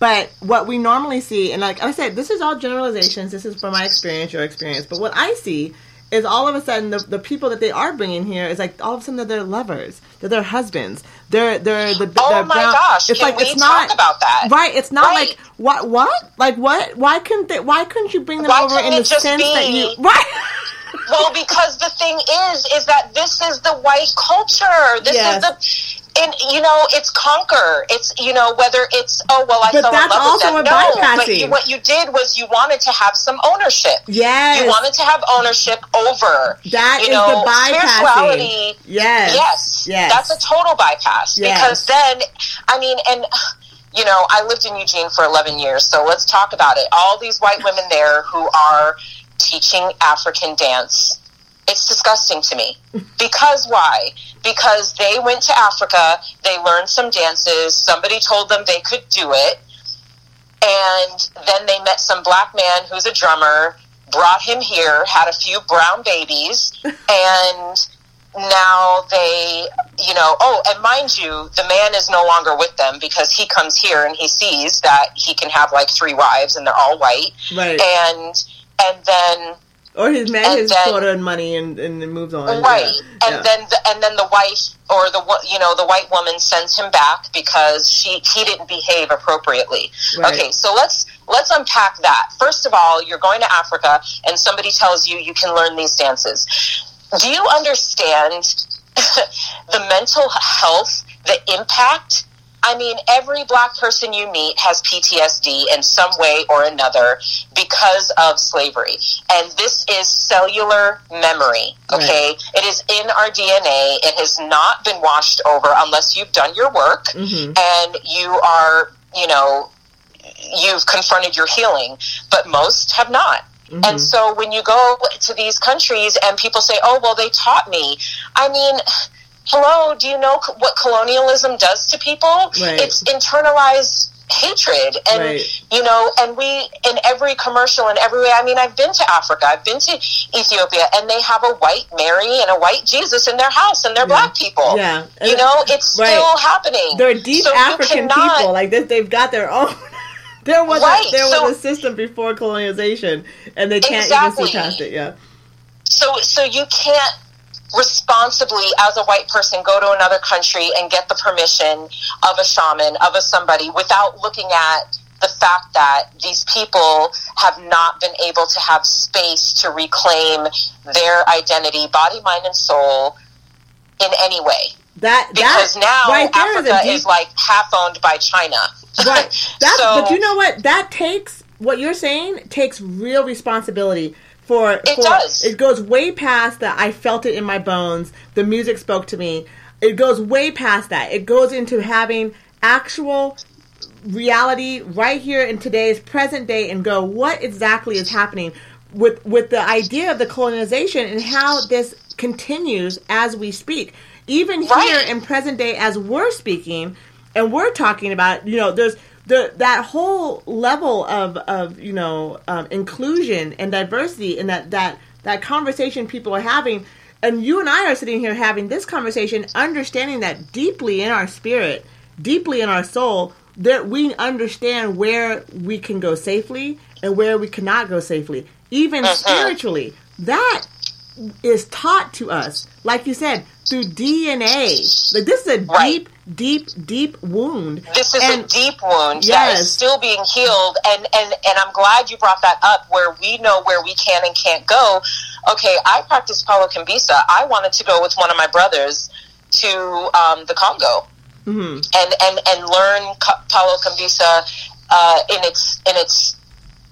But what we normally see, and like I said, this is all generalizations. This is from my experience, your experience. But what I see is all of a sudden the, the people that they are bringing here is like all of a sudden they're their lovers, they're their husbands, they're they're the Oh they're my gosh, It's can like we it's not talk about that? right. It's not Right. like what what like what why couldn't they why couldn't you bring them Why over in the sense that be- you right. Well, because the thing is, is that this is the white culture. This Yes. is the, and you know, it's conquer. It's you know whether it's oh well, I But fell in love with them. No, bypassing. but you, what you did was you wanted to have some ownership. Yes. You wanted to have ownership over That you is know the bypassing. spirituality. Yes. Yes, Yes. that's a total bypass Yes. because then, I mean, and you know, I lived in Eugene for 11 years, so let's talk about it. All these white women there who are teaching African dance. It's disgusting to me. Because why? Because they went to Africa, they learned some dances, somebody told them they could do it, and then they met some black man who's a drummer, brought him here, had a few brown babies, *laughs* and now they, you know, oh, and mind you, the man is no longer with them because he comes here and he sees that he can have like three wives and they're all white, Right. and and then or he's made and his then- quota and money and, and then moves on. right Yeah. and Yeah. then the, and then the wife or the you know the white woman sends him back because she he didn't behave appropriately Right. okay so let's let's unpack that first of all you're going to africa and somebody tells you you can learn these dances do you understand *laughs* the mental health the impact I mean, every black person you meet has PTSD in some way or another because of slavery. And this is cellular memory, okay? It is in our DNA. It has not been washed over unless you've done your work mm-hmm. and you are, you know, you've confronted your healing, but most have not. Mm-hmm. And so when you go to these countries and people say, oh, well, they taught me, I mean, hello, do you know what colonialism does to people? Right. It's internalized hatred and Right. you know and we in every commercial in every way i mean i've been to africa i've been to ethiopia and they have a white mary and a white jesus in their house and they're black people Yeah. you know it's Right. still happening They're deep So African cannot- people. Like this, they've got their own. *laughs* there was Right, a, there so- was a system before colonization, and they can't Exactly. even see past it. Yeah. so so you can't responsibly as a white person go to another country and get the permission of a shaman of a somebody without looking at the fact that these people have not been able to have space to reclaim their identity body mind and soul in any way That because that, now right there is africa deep- is like half owned by china *laughs* right. That, so but you know what? That takes what you're saying takes real responsibility for. It for- does. It goes way past that. I felt it in my bones. The music spoke to me. It goes way past that. It goes into having actual reality right here in today's present day and go what exactly is happening with with the idea of the colonization and how this continues as we speak even here in present day as we're speaking and we're talking about you know there's the that whole level of of you know um, inclusion and diversity and that that that conversation people are having and you and I are sitting here having this conversation understanding that deeply in our spirit deeply in our soul that we understand where we can go safely and where we cannot go safely even spiritually. That is taught to us, like you said, through DNA. Like this is a Right. deep, deep, deep wound. this is And- a deep wound that Yes. is still being healed and, and and i'm glad you brought that up where we know where we can and can't go okay i practice Palo Kimbisa i wanted to go with one of my brothers to um, the congo Mhm. and and and learn Palo Kimbisa uh, in its in its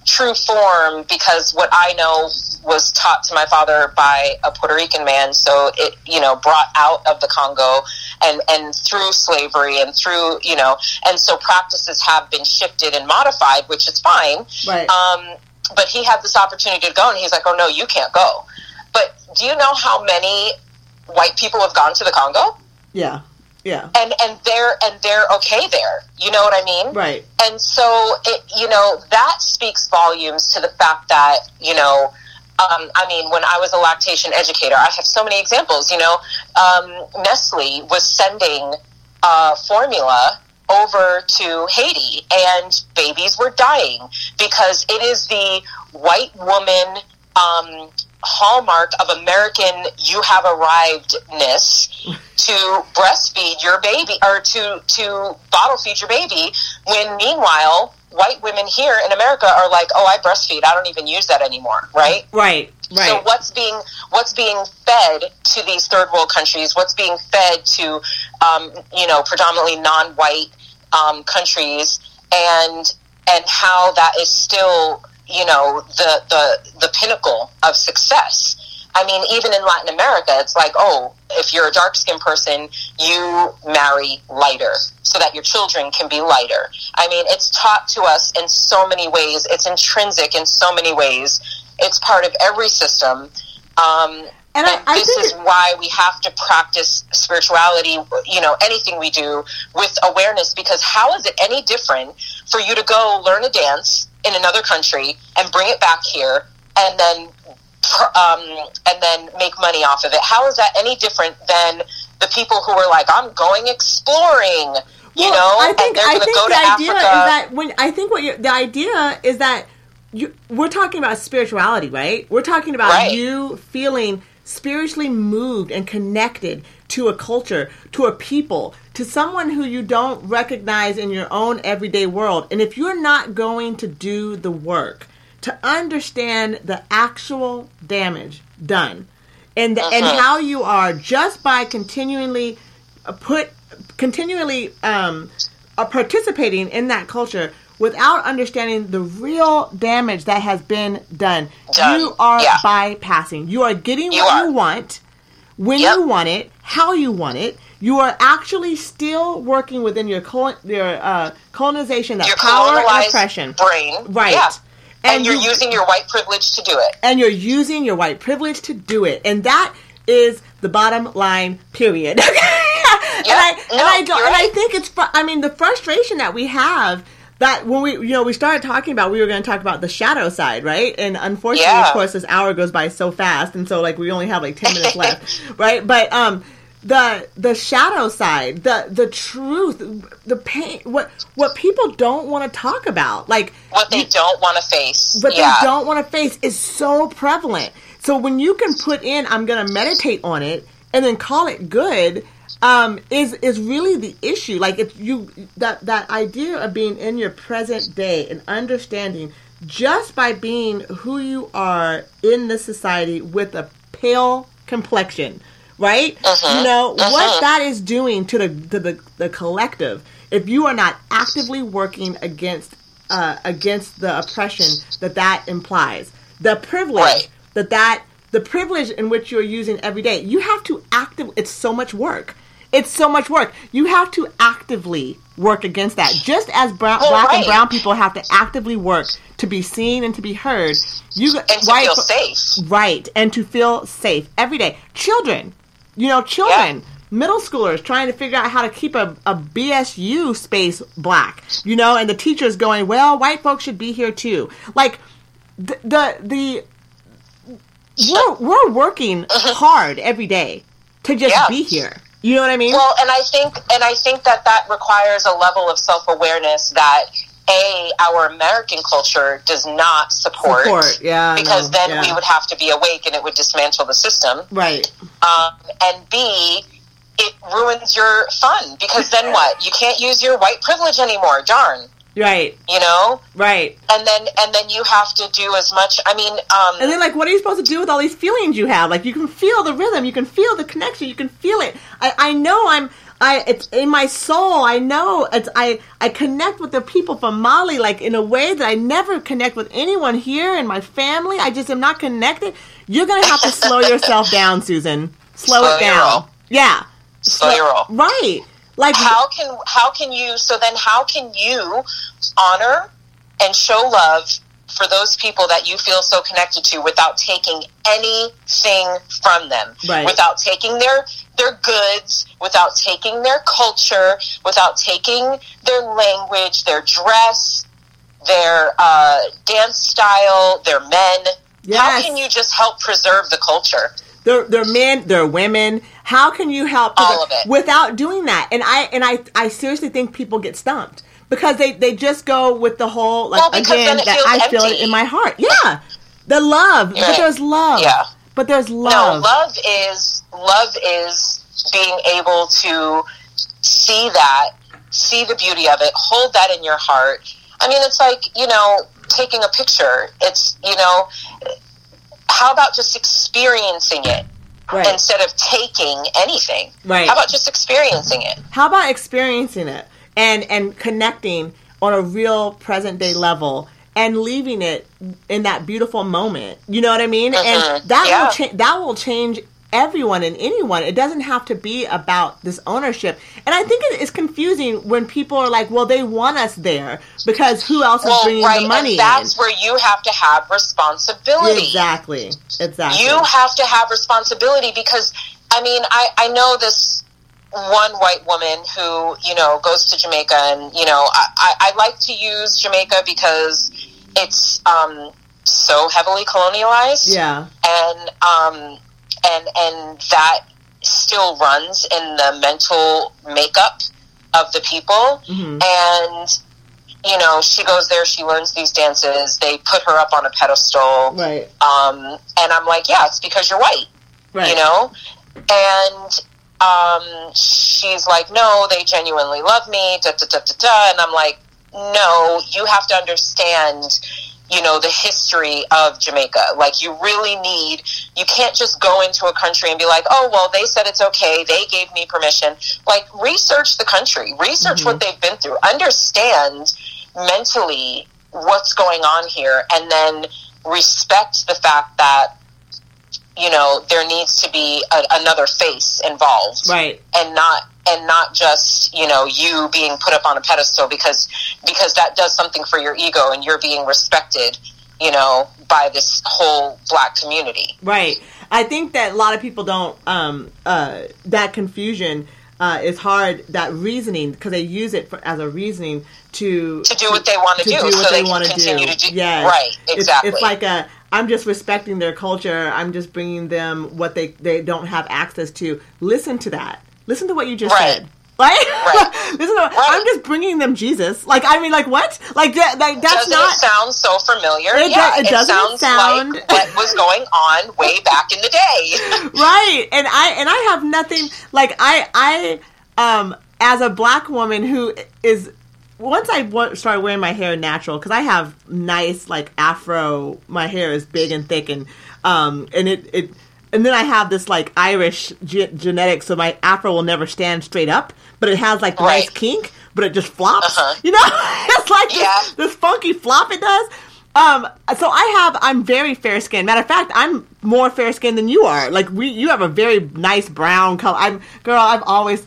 true form because what I know was taught to my father by a Puerto Rican man. So it, you know, brought out of the Congo and, and through slavery and through, you know, and so practices have been shifted and modified, which is fine. Right. Um, but he had this opportunity to go and he's like, oh no, you can't go. But do you know how many white people have gone to the Congo? yeah, yeah, And, and they're, and they're okay there. You know what I mean? right. and so it, you know that speaks volumes to the fact that you know um, I mean, when I was a lactation educator, I have so many examples. You know, um, Nestle was sending uh, formula over to Haiti, and babies were dying because it is the white woman um, hallmark of American "you have arrivedness" to breastfeed your baby or to to bottle feed your baby. When meanwhile, white women here in America are like, "Oh, I breastfeed. I don't even use that anymore." Right? Right, right. So what's being what's being fed to these third world countries? What's being fed to um, you know predominantly non-white um, countries, and and how that is still you know the the the pinnacle of success. I mean, even in Latin America, it's like, oh, if you're a dark skinned person, you marry lighter so that your children can be lighter. I mean, it's taught to us in so many ways. It's intrinsic in so many ways. It's part of every system. Um, And I- I this is why we have to practice spirituality, you know, anything we do with awareness, because how is it any different for you to go learn a dance in another country and bring it back here and then um, and then make money off of it? How is that any different than the people who are like, I'm going exploring, you Well, know, I think and they're I think go the to idea Africa. is that when I think what you the idea is that you we're talking about spirituality, right? We're talking about Right. you feeling spiritually moved and connected to a culture, to a people, to someone who you don't recognize in your own everyday world. And if you're not going to do the work to understand the actual damage done and the, and Uh-huh. how you are just by continually put continually um, uh, participating in that culture without understanding the real damage that has been done, Done. you are Yeah. bypassing. You are getting You what are. you want, when Yep. you want it, how you want it. You are actually still working within your col- your uh, colonization, that your power and oppression, brain, right? Yeah. And, And you're you- using your white privilege to do it. and you're using your white privilege to do it and that is the bottom line. Period. *laughs* and I No, and I don't you're and I think it's. fru- I mean, the frustration that we have. That when we, you know, we started talking about, we were going to talk about the shadow side, right? And unfortunately, Yeah. of course, this hour goes by so fast, and so like we only have like ten minutes left, *laughs* right? But um, the the shadow side, the the truth, the pain, what what people don't want to talk about, like What they don't want to face. but yeah. they don't want to face is so prevalent. So when you can put in, I'm going to meditate on it and then call it good, um, is is really the issue. Like if you that that idea of being in your present day and understanding just by being who you are in this society with a pale complexion, right? You know what that is doing to the to the, the collective. If you are not actively working against uh, against the oppression that that implies, the privilege Right. that that the privilege in which you're using every day, you have to active. It's so much work. It's so much work. You have to actively work against that, just as brown, Well, black and brown people have to actively work to be seen and to be heard. You and to white feel safe. Right, and to feel safe every day. Children, you know, children, middle schoolers trying to figure out how to keep a, a BSU space black, you know, and the teachers going, well, white folks should be here too. Like, the, the, the we're, we're working *laughs* uh-huh. hard every day to just Yeah. be here. You know what I mean? Well, and I think, and I think that that requires a level of self awareness that a our American culture does not support. Support, yeah, because know, then yeah. we would have to be awake and it would dismantle the system. right. Um, and B, it ruins your fun because then what? You can't use your white privilege anymore. Darn, Right. you know. Right. And then and then you have to do as much. I mean, um, And then, like, what are you supposed to do with all these feelings you have? Like, you can feel the rhythm, you can feel the connection, you can feel it. I, I know I'm, I, it's in my soul. I know it's, I, I connect with the people from Mali, like, in a way that I never connect with anyone here in my family. I just am not connected. You're gonna have to slow *laughs* yourself down, Susan. Slow, Slow it down. Yeah. slow your roll. Right. Like, how can how can you so then how can you honor and show love for those people that you feel so connected to without taking anything from them Right. without taking their their goods without taking their culture without taking their language their dress their uh, dance style their men how can you just help preserve the culture they're they're men, they're women. How can you help All of it. without doing that? And I and I I seriously think people get stumped because they they just go with the whole like Well, again that I feel it in my heart. Yeah, the love, but there's love. Yeah. but there's No, love. love is love is being able to see that, see the beauty of it, hold that in your heart. I mean, it's like you know, taking a picture. It's you know, how about just experiencing it Right. instead of taking anything? Right. How about just experiencing it? How about experiencing it and and connecting on a real present day level and leaving it in that beautiful moment? You know what I mean? And Mhm. that Yeah. will change. That will change everyone and anyone. It doesn't have to be about this ownership. And I think it is confusing when people are like, "Well, they want us there because who else is Well, bringing right, the money and that's in?" where you have to have responsibility. Exactly. Exactly. you have to have responsibility because I mean I, I know this one white woman who you know goes to Jamaica and you know I, I, I like to use Jamaica because it's um, so heavily colonialized yeah. and um, and and that still runs in the mental makeup of the people Mhm. and you know she goes there she learns these dances they put her up on a pedestal Right. um, and I'm like, yeah, it's because you're white, Right. you know? And um, she's like, no, they genuinely love me, da, da, da, da, da. And I'm like, no, you have to understand, you know, the history of Jamaica. Like, you really need, you can't just go into a country and be like, oh, well, they said it's okay, they gave me permission. Like, research the country, research what they've been through, understand mentally what's going on here, and then respect the fact that you know there needs to be a, another face involved Right. and not and not just you know you being put up on a pedestal because because that does something for your ego and you're being respected you know, by this whole black community. Right. I think that a lot of people don't um, uh, that confusion uh, is hard. That reasoning because they use it for, as a reasoning to to do what they want to, do, what so they, they want to continue do. to do. Yes. Right. It's- Exactly. It's, like a I'm just respecting their culture. I'm just bringing them what they they don't have access to. Listen to that. Listen to what you just Right. said. Right? *laughs* Right. Listen to, Right. I'm just bringing them Jesus. Like I mean, like what? Like that? Like that's doesn't not. it sound so familiar? It yeah, do- it doesn't sounds sound- like what was going on way *laughs* back in the day. *laughs* right and i and i have nothing like i i um as a black woman who is once i wa- started wearing my hair natural because i have nice like afro my hair is big and thick and um and it it and then I have this like Irish ge- genetics, so my afro will never stand straight up, but it has like the nice kink, but it just flops. Uh-huh. You know, *laughs* it's like this- this funky flop it does. Um, so I have, I'm very fair skinned. Matter of fact, I'm more fair skinned than you are. Like we, you have a very nice brown color. I'm, girl, I've always,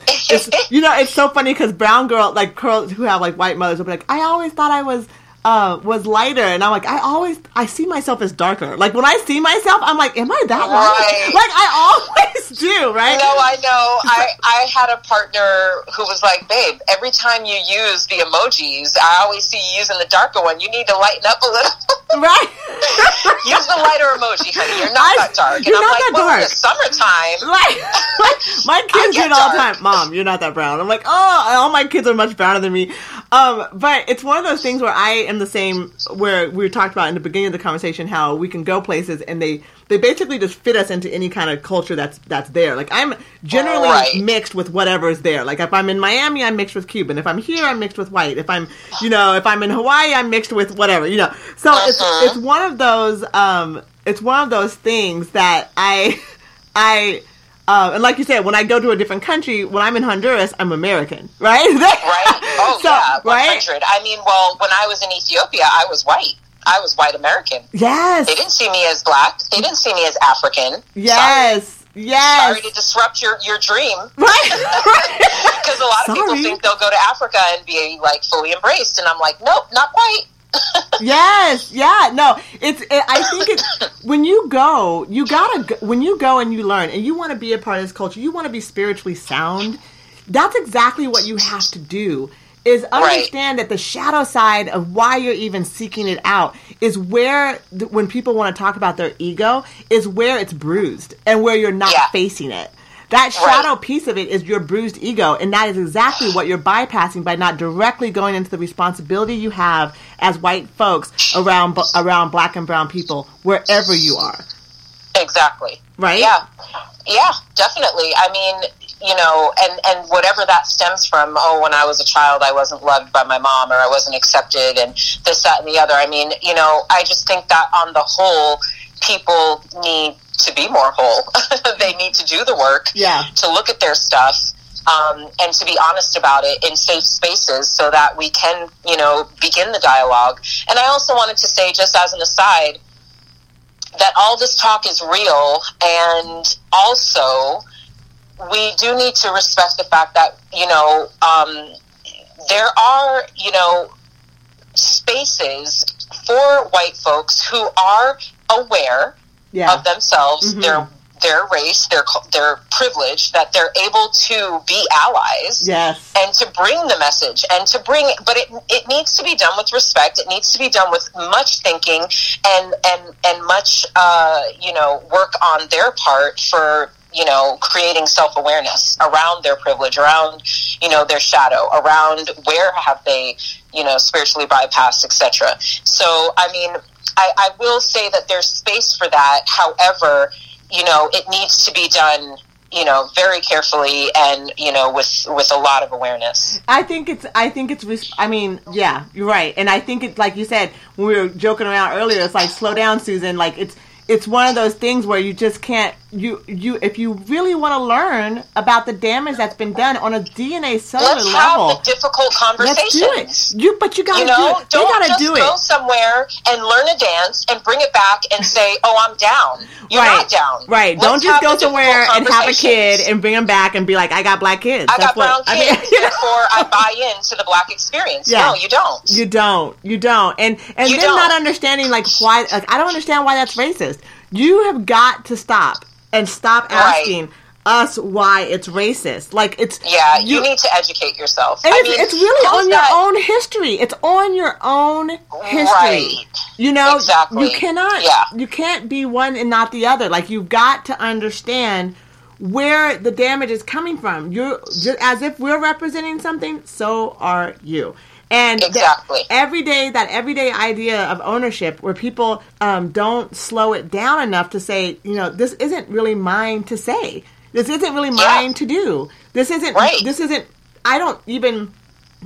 you know, it's so funny because brown girl, like girls who have like white mothers will be like, I always thought I was, uh, was lighter. And I'm like, I always, I see myself as darker. Like when I see myself, I'm like, am I that light? Like I always *laughs* do, right? No, I know. I, I had a partner who was like, babe, every time you use the emojis, I always see you using the darker one. You need to lighten up a little. *laughs* Right? *laughs* Use the lighter emoji, honey. You're not I- that dark. And you're I'm not like, that well, in dark. the summertime. Right. my kids get all the dark. time. Mom, you're not that brown. I'm like, oh, all my kids are much browner than me. Um, but it's one of those things where I am the same. Where we talked about in the beginning of the conversation how we can go places and they they basically just fit us into any kind of culture that's that's there. Like I'm generally Right. mixed with whatever is there. Like if I'm in Miami, I'm mixed with Cuban. If I'm here, I'm mixed with white. If I'm, you know, if I'm in Hawaii, I'm mixed with whatever. You know, so it's Uh-huh. it's one of those um it's one of those things that I *laughs* I uh, and like you said, when I go to a different country, when I'm in Honduras, I'm American, right? *laughs* Right? Oh, So, yeah. 100. right? I mean, well, when I was in Ethiopia, I was white. I was white American. Yes, They didn't see me as black. They didn't see me as African. yes, yes. Sorry to disrupt your, your dream. right, Because *laughs* a lot of people think they'll go to Africa and be like fully embraced, and I'm like, nope, not quite. *laughs* yes, yeah. No, it's. It, I think it's when you go, you gotta. When you go and you learn, and you want to be a part of this culture, you want to be spiritually sound. That's exactly what you have to do. Is understand that the shadow side of why you're even seeking it out is where th- when people want to talk about their ego is where it's bruised and where you're not Yeah. facing it. That shadow piece of it is your bruised ego, and that is exactly what you're bypassing by not directly going into the responsibility you have as white folks around around black and brown people wherever you are. Exactly. Right? Yeah. Yeah, definitely. I mean, you know, and, and whatever that stems from, oh, when I was a child, I wasn't loved by my mom or I wasn't accepted and this, that, and the other. I mean, you know, I just think that on the whole, people need to be more whole. *laughs* they need to do the work Yeah. to look at their stuff um, and to be honest about it in safe spaces so that we can, you know, begin the dialogue. And I also wanted to say, just as an aside, that all this talk is real and also we do need to respect the fact that, you know, um, there are, you know, spaces for white folks who are aware Yeah. of themselves, Mhm. their their race, their their privilege, that they're able to be allies Yes. and to bring the message and to bring but it it needs to be done with respect it needs to be done with much thinking and and and much uh you know work on their part for you know creating self-awareness around their privilege around you know their shadow around where have they you know spiritually bypassed etc so i mean I, I will say that there's space for that however you know it needs to be done you know very carefully and you know with with a lot of awareness I think it's. I think it's. I mean, yeah, you're right, and I think it's like you said when we were joking around earlier. It's like slow down, Susan. Like it's. It's one of those things where you just can't. You you if you really want to learn about the damage that's been done on a DNA cellular Let's level, have the difficult conversations. let's do it. You but you gotta You know, do it. Don't gotta just do go somewhere and learn a dance and bring it back and *laughs* say, "Oh, I'm down." You're right, not down. right. Let's Don't just go somewhere and have a kid and bring them back and be like, "I got black kids." I That's got brown what I mean. kids, *laughs* therefore I buy into the black experience. Yeah. No, you don't. You don't. You don't. And and You then don't. not understanding like why like I don't understand why that's racist. You have got to stop and stop Right. asking us why it's racist. Like it's yeah, you, need to educate yourself. I it's, mean, it's really on your that- own history. It's on your own history. Right. You know, Exactly. you cannot Yeah. you can't be one and not the other. Like you've got to understand where the damage is coming from. You're just as if we're representing something, so are you. And Exactly. every day, that everyday idea of ownership, where people um, don't slow it down enough to say, you know, this isn't really mine to say. This isn't really Yeah. mine to do. This isn't. Right. This isn't. I don't even.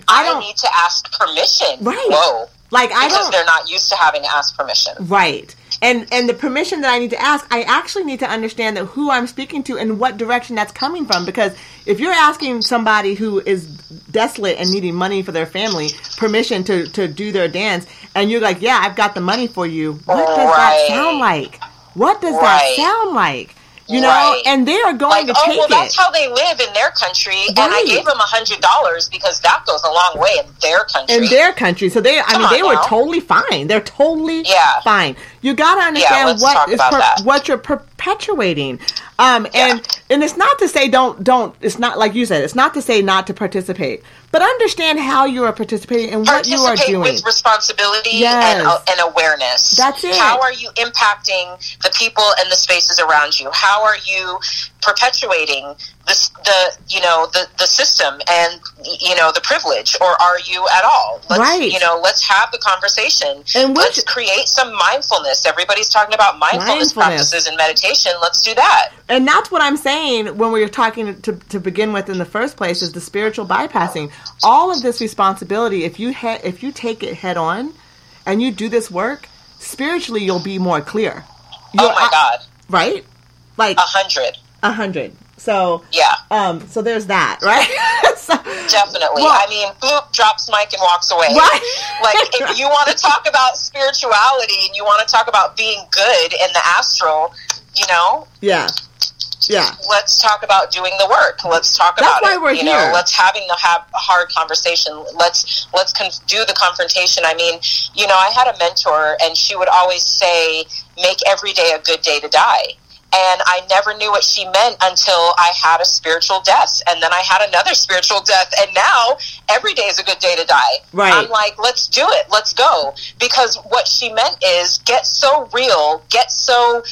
I I, don't. need to ask permission. Right. Whoa. like I Because don't. they're not used to having to ask permission. Right. And and the permission that I need to ask, I actually need to understand that who I'm speaking to and what direction that's coming from. Because if you're asking somebody who is desolate and needing money for their family permission to, to do their dance, and you're like, Yeah, I've got the money for you, what does that sound like? What does that sound like? You know, Right. and they are going Like, to oh, take well, it. that's how they live in their country, and I gave them a hundred dollars because that goes a long way in their country. in their country. So they, I Come mean, they were totally fine. They're totally Yeah. fine. You got to understand let's what is per- what you're perpetuating. Um, and and it's not to say don't don't. It's not like you said. It's not to say not to participate, but understand how you are participating and what you are doing. with responsibility Yes. and, uh, and awareness. That's it. How are you impacting the people and the spaces around you? How are you perpetuating this, the you know the the system and you know the privilege, or are you at all? Let's, Right. You know, let's have the conversation. And let's create some mindfulness. Everybody's talking about mindfulness, Mindfulness. practices and meditation. Let's do that. and that's what I'm saying when we were talking to, to begin with in the first place is the spiritual bypassing. All of this responsibility, if you he- if you take it head on, and you do this work spiritually, you'll be more clear. oh You'll- my God, right? Like a hundred. A hundred. So Yeah. um, so there's that, right? *laughs* so, Definitely. Well- I mean, boop, drops mic and walks away. Right. *laughs* Like, if you want to talk about spirituality and you want to talk about being good in the astral, you know, yeah, yeah, let's talk about doing the work. Let's talk That's about why it. we're you here. know, let's having the have a hard conversation. Let's let's con- do the confrontation. I mean, you know, I had a mentor, and she would always say, "Make every day a good day to die." And I never knew what she meant until I had a spiritual death. And then I had another spiritual death. And now every day is a good day to die. Right. I'm like, let's do it. Let's go. Because what she meant is get so real, get so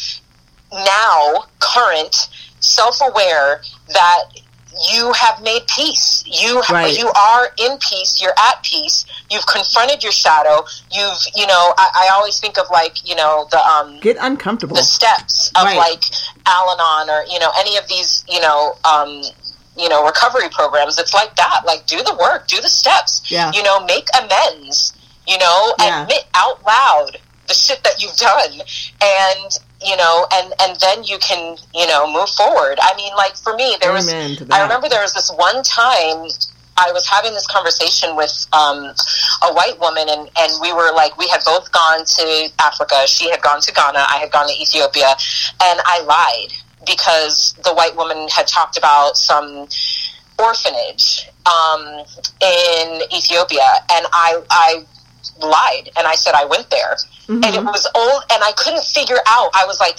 now current, self aware that you have made peace. You Right. you are in peace. You're at peace. You've confronted your shadow. You've you know I, I always think of like you know the um get uncomfortable. the steps of Right. like Al-Anon or you know any of these you know um, you know recovery programs. It's like that. Like do the work, do the steps. Yeah. You know, make amends. You know, Yeah. admit out loud the shit that you've done, and you know, and and then you can you know move forward. I mean, like for me, there was Amen that. I remember there was this one time I was having this conversation with um, a white woman, and, and we were like, we had both gone to Africa. She had gone to Ghana. I had gone to Ethiopia. And I lied because the white woman had talked about some orphanage um, in Ethiopia. And I, I lied and I said I went there. And it was old, and I couldn't figure out. I was like,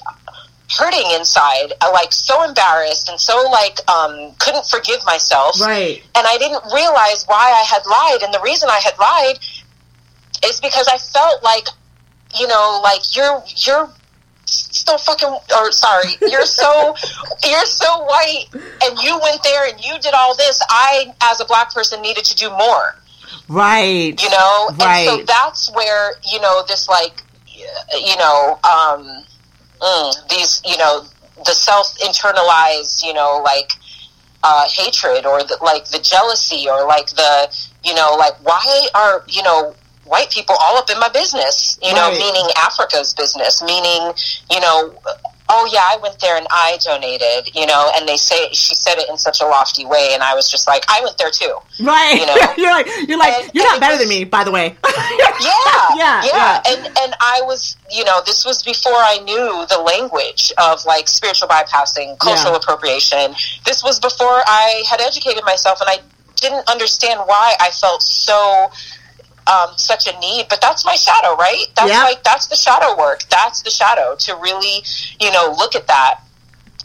hurting inside, uh, like so embarrassed and so like um, couldn't forgive myself. Right. And I didn't realize why I had lied. And the reason I had lied is because I felt like, you know, like you're you're still fucking or sorry, you're so *laughs* you're so white and you went there and you did all this. I as a black person needed to do more Right. you know and so that's where you know this like you know um mm, these you know the self internalized you know like uh hatred or the, like the jealousy or like the you know like why are you know white people all up in my business? You know meaning africa's business meaning you know oh yeah, I went there and I donated, you know, and they say she said it in such a lofty way, and I was just like, I went there too, right? You know? *laughs* you're like, you're like, And- you're and not better was- than me, by the way. *laughs* yeah, Yeah, yeah. And and I was, you know, this was before I knew the language of like spiritual bypassing, cultural Yeah. appropriation. This was before I had educated myself, and I didn't understand why I felt so. Um, such a need, but that's my shadow, right? That's Yeah. like that's the shadow work. That's the shadow to really, you know, look at that.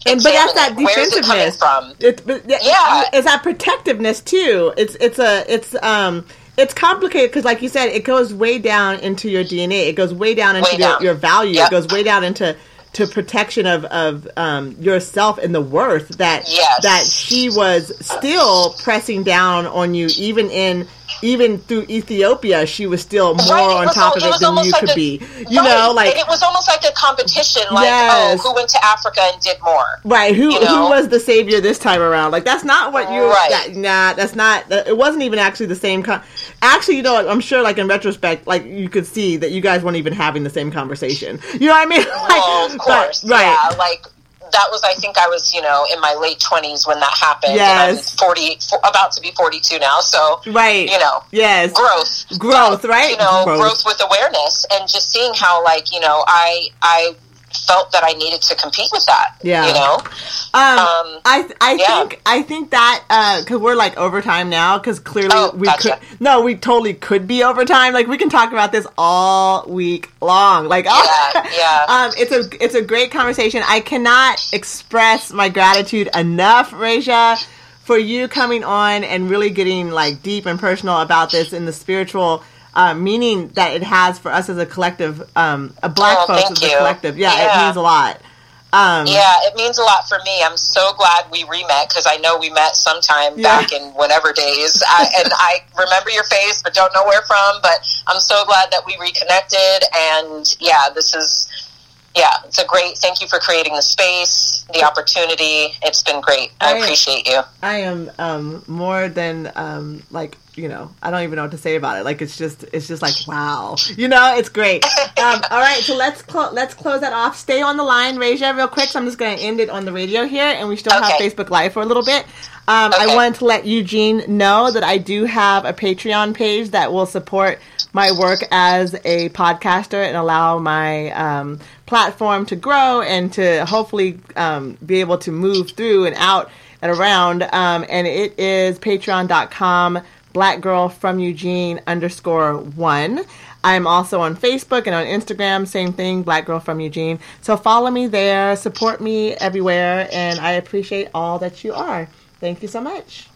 and but that's that examine it. Where's it coming defensiveness. from? It's yeah, it's that protectiveness too. It's it's a it's um it's complicated because, like you said, it goes way down into your DNA. It goes way down into Way your, down. your value. Yep. It goes way down into to protection of of um, yourself and the worth that Yes. that she was still pressing down on you, even in even through Ethiopia. She was still more Right, on was top of it it than you like could a- be. You Right. know, like and it was almost like a competition. Like, oh, Yes. oh, who went to Africa and did more? Right. Who You who was the savior this time around? Like that's not what you. Right. That, nah, that's not. that- It wasn't even actually the same. Con- actually, you know, I'm sure, like in retrospect, like you could see that you guys weren't even having the same conversation. You know what I mean? *laughs* Like, well, of but- course, right. yeah. Like that was, I think, I was, you know, in my late twenties when that happened. And Yes. I'm forty, f- about to be forty-two now. So, Right. you know, Yes. growth, Growth, right? You know, Growth. growth. with awareness, and just seeing how, like, you know, I, I felt that I needed to compete with that. Yeah. you know, Um, Um, I I yeah. think I think that because we're like overtime now because clearly Oh, we gotcha. could no we totally could be overtime like we can talk about this all week long like all- Yeah, *laughs* yeah. um it's a it's a great conversation I cannot express my gratitude enough Raja for you coming on and really getting like deep and personal about this in the spiritual uh, meaning that it has for us as a collective um a black Oh, folks as a you. collective yeah, it means a lot um Yeah, it means a lot for me. I'm so glad we re-met because I know we met sometime Yeah. back in whatever days, I, and I remember your face, but don't know where from. But I'm so glad that we reconnected, and yeah, this is yeah, it's a great. Thank you for creating the space, the opportunity. It's been great. I I- appreciate you. I am um, more than um, like you know. I don't even know what to say about it. Like it's just it's just like wow. You know, it's great. Um, *laughs* all right, so let's clo- let's close that off. Stay on the line, Raja, real quick. So I'm just going to end it on the radio here, and we still have Facebook Live for a little bit. Um, I Okay. wanted to let Eugene know that I do have a Patreon page that will support my work as a podcaster and allow my um, platform to grow and to hopefully um, be able to move through and out and around. Um, and it is patreon.com black girl from Eugene underscore one. I'm also on Facebook and on Instagram, same thing, Black Girl from Eugene. So follow me there, support me everywhere, and I appreciate all that you are. Thank you so much.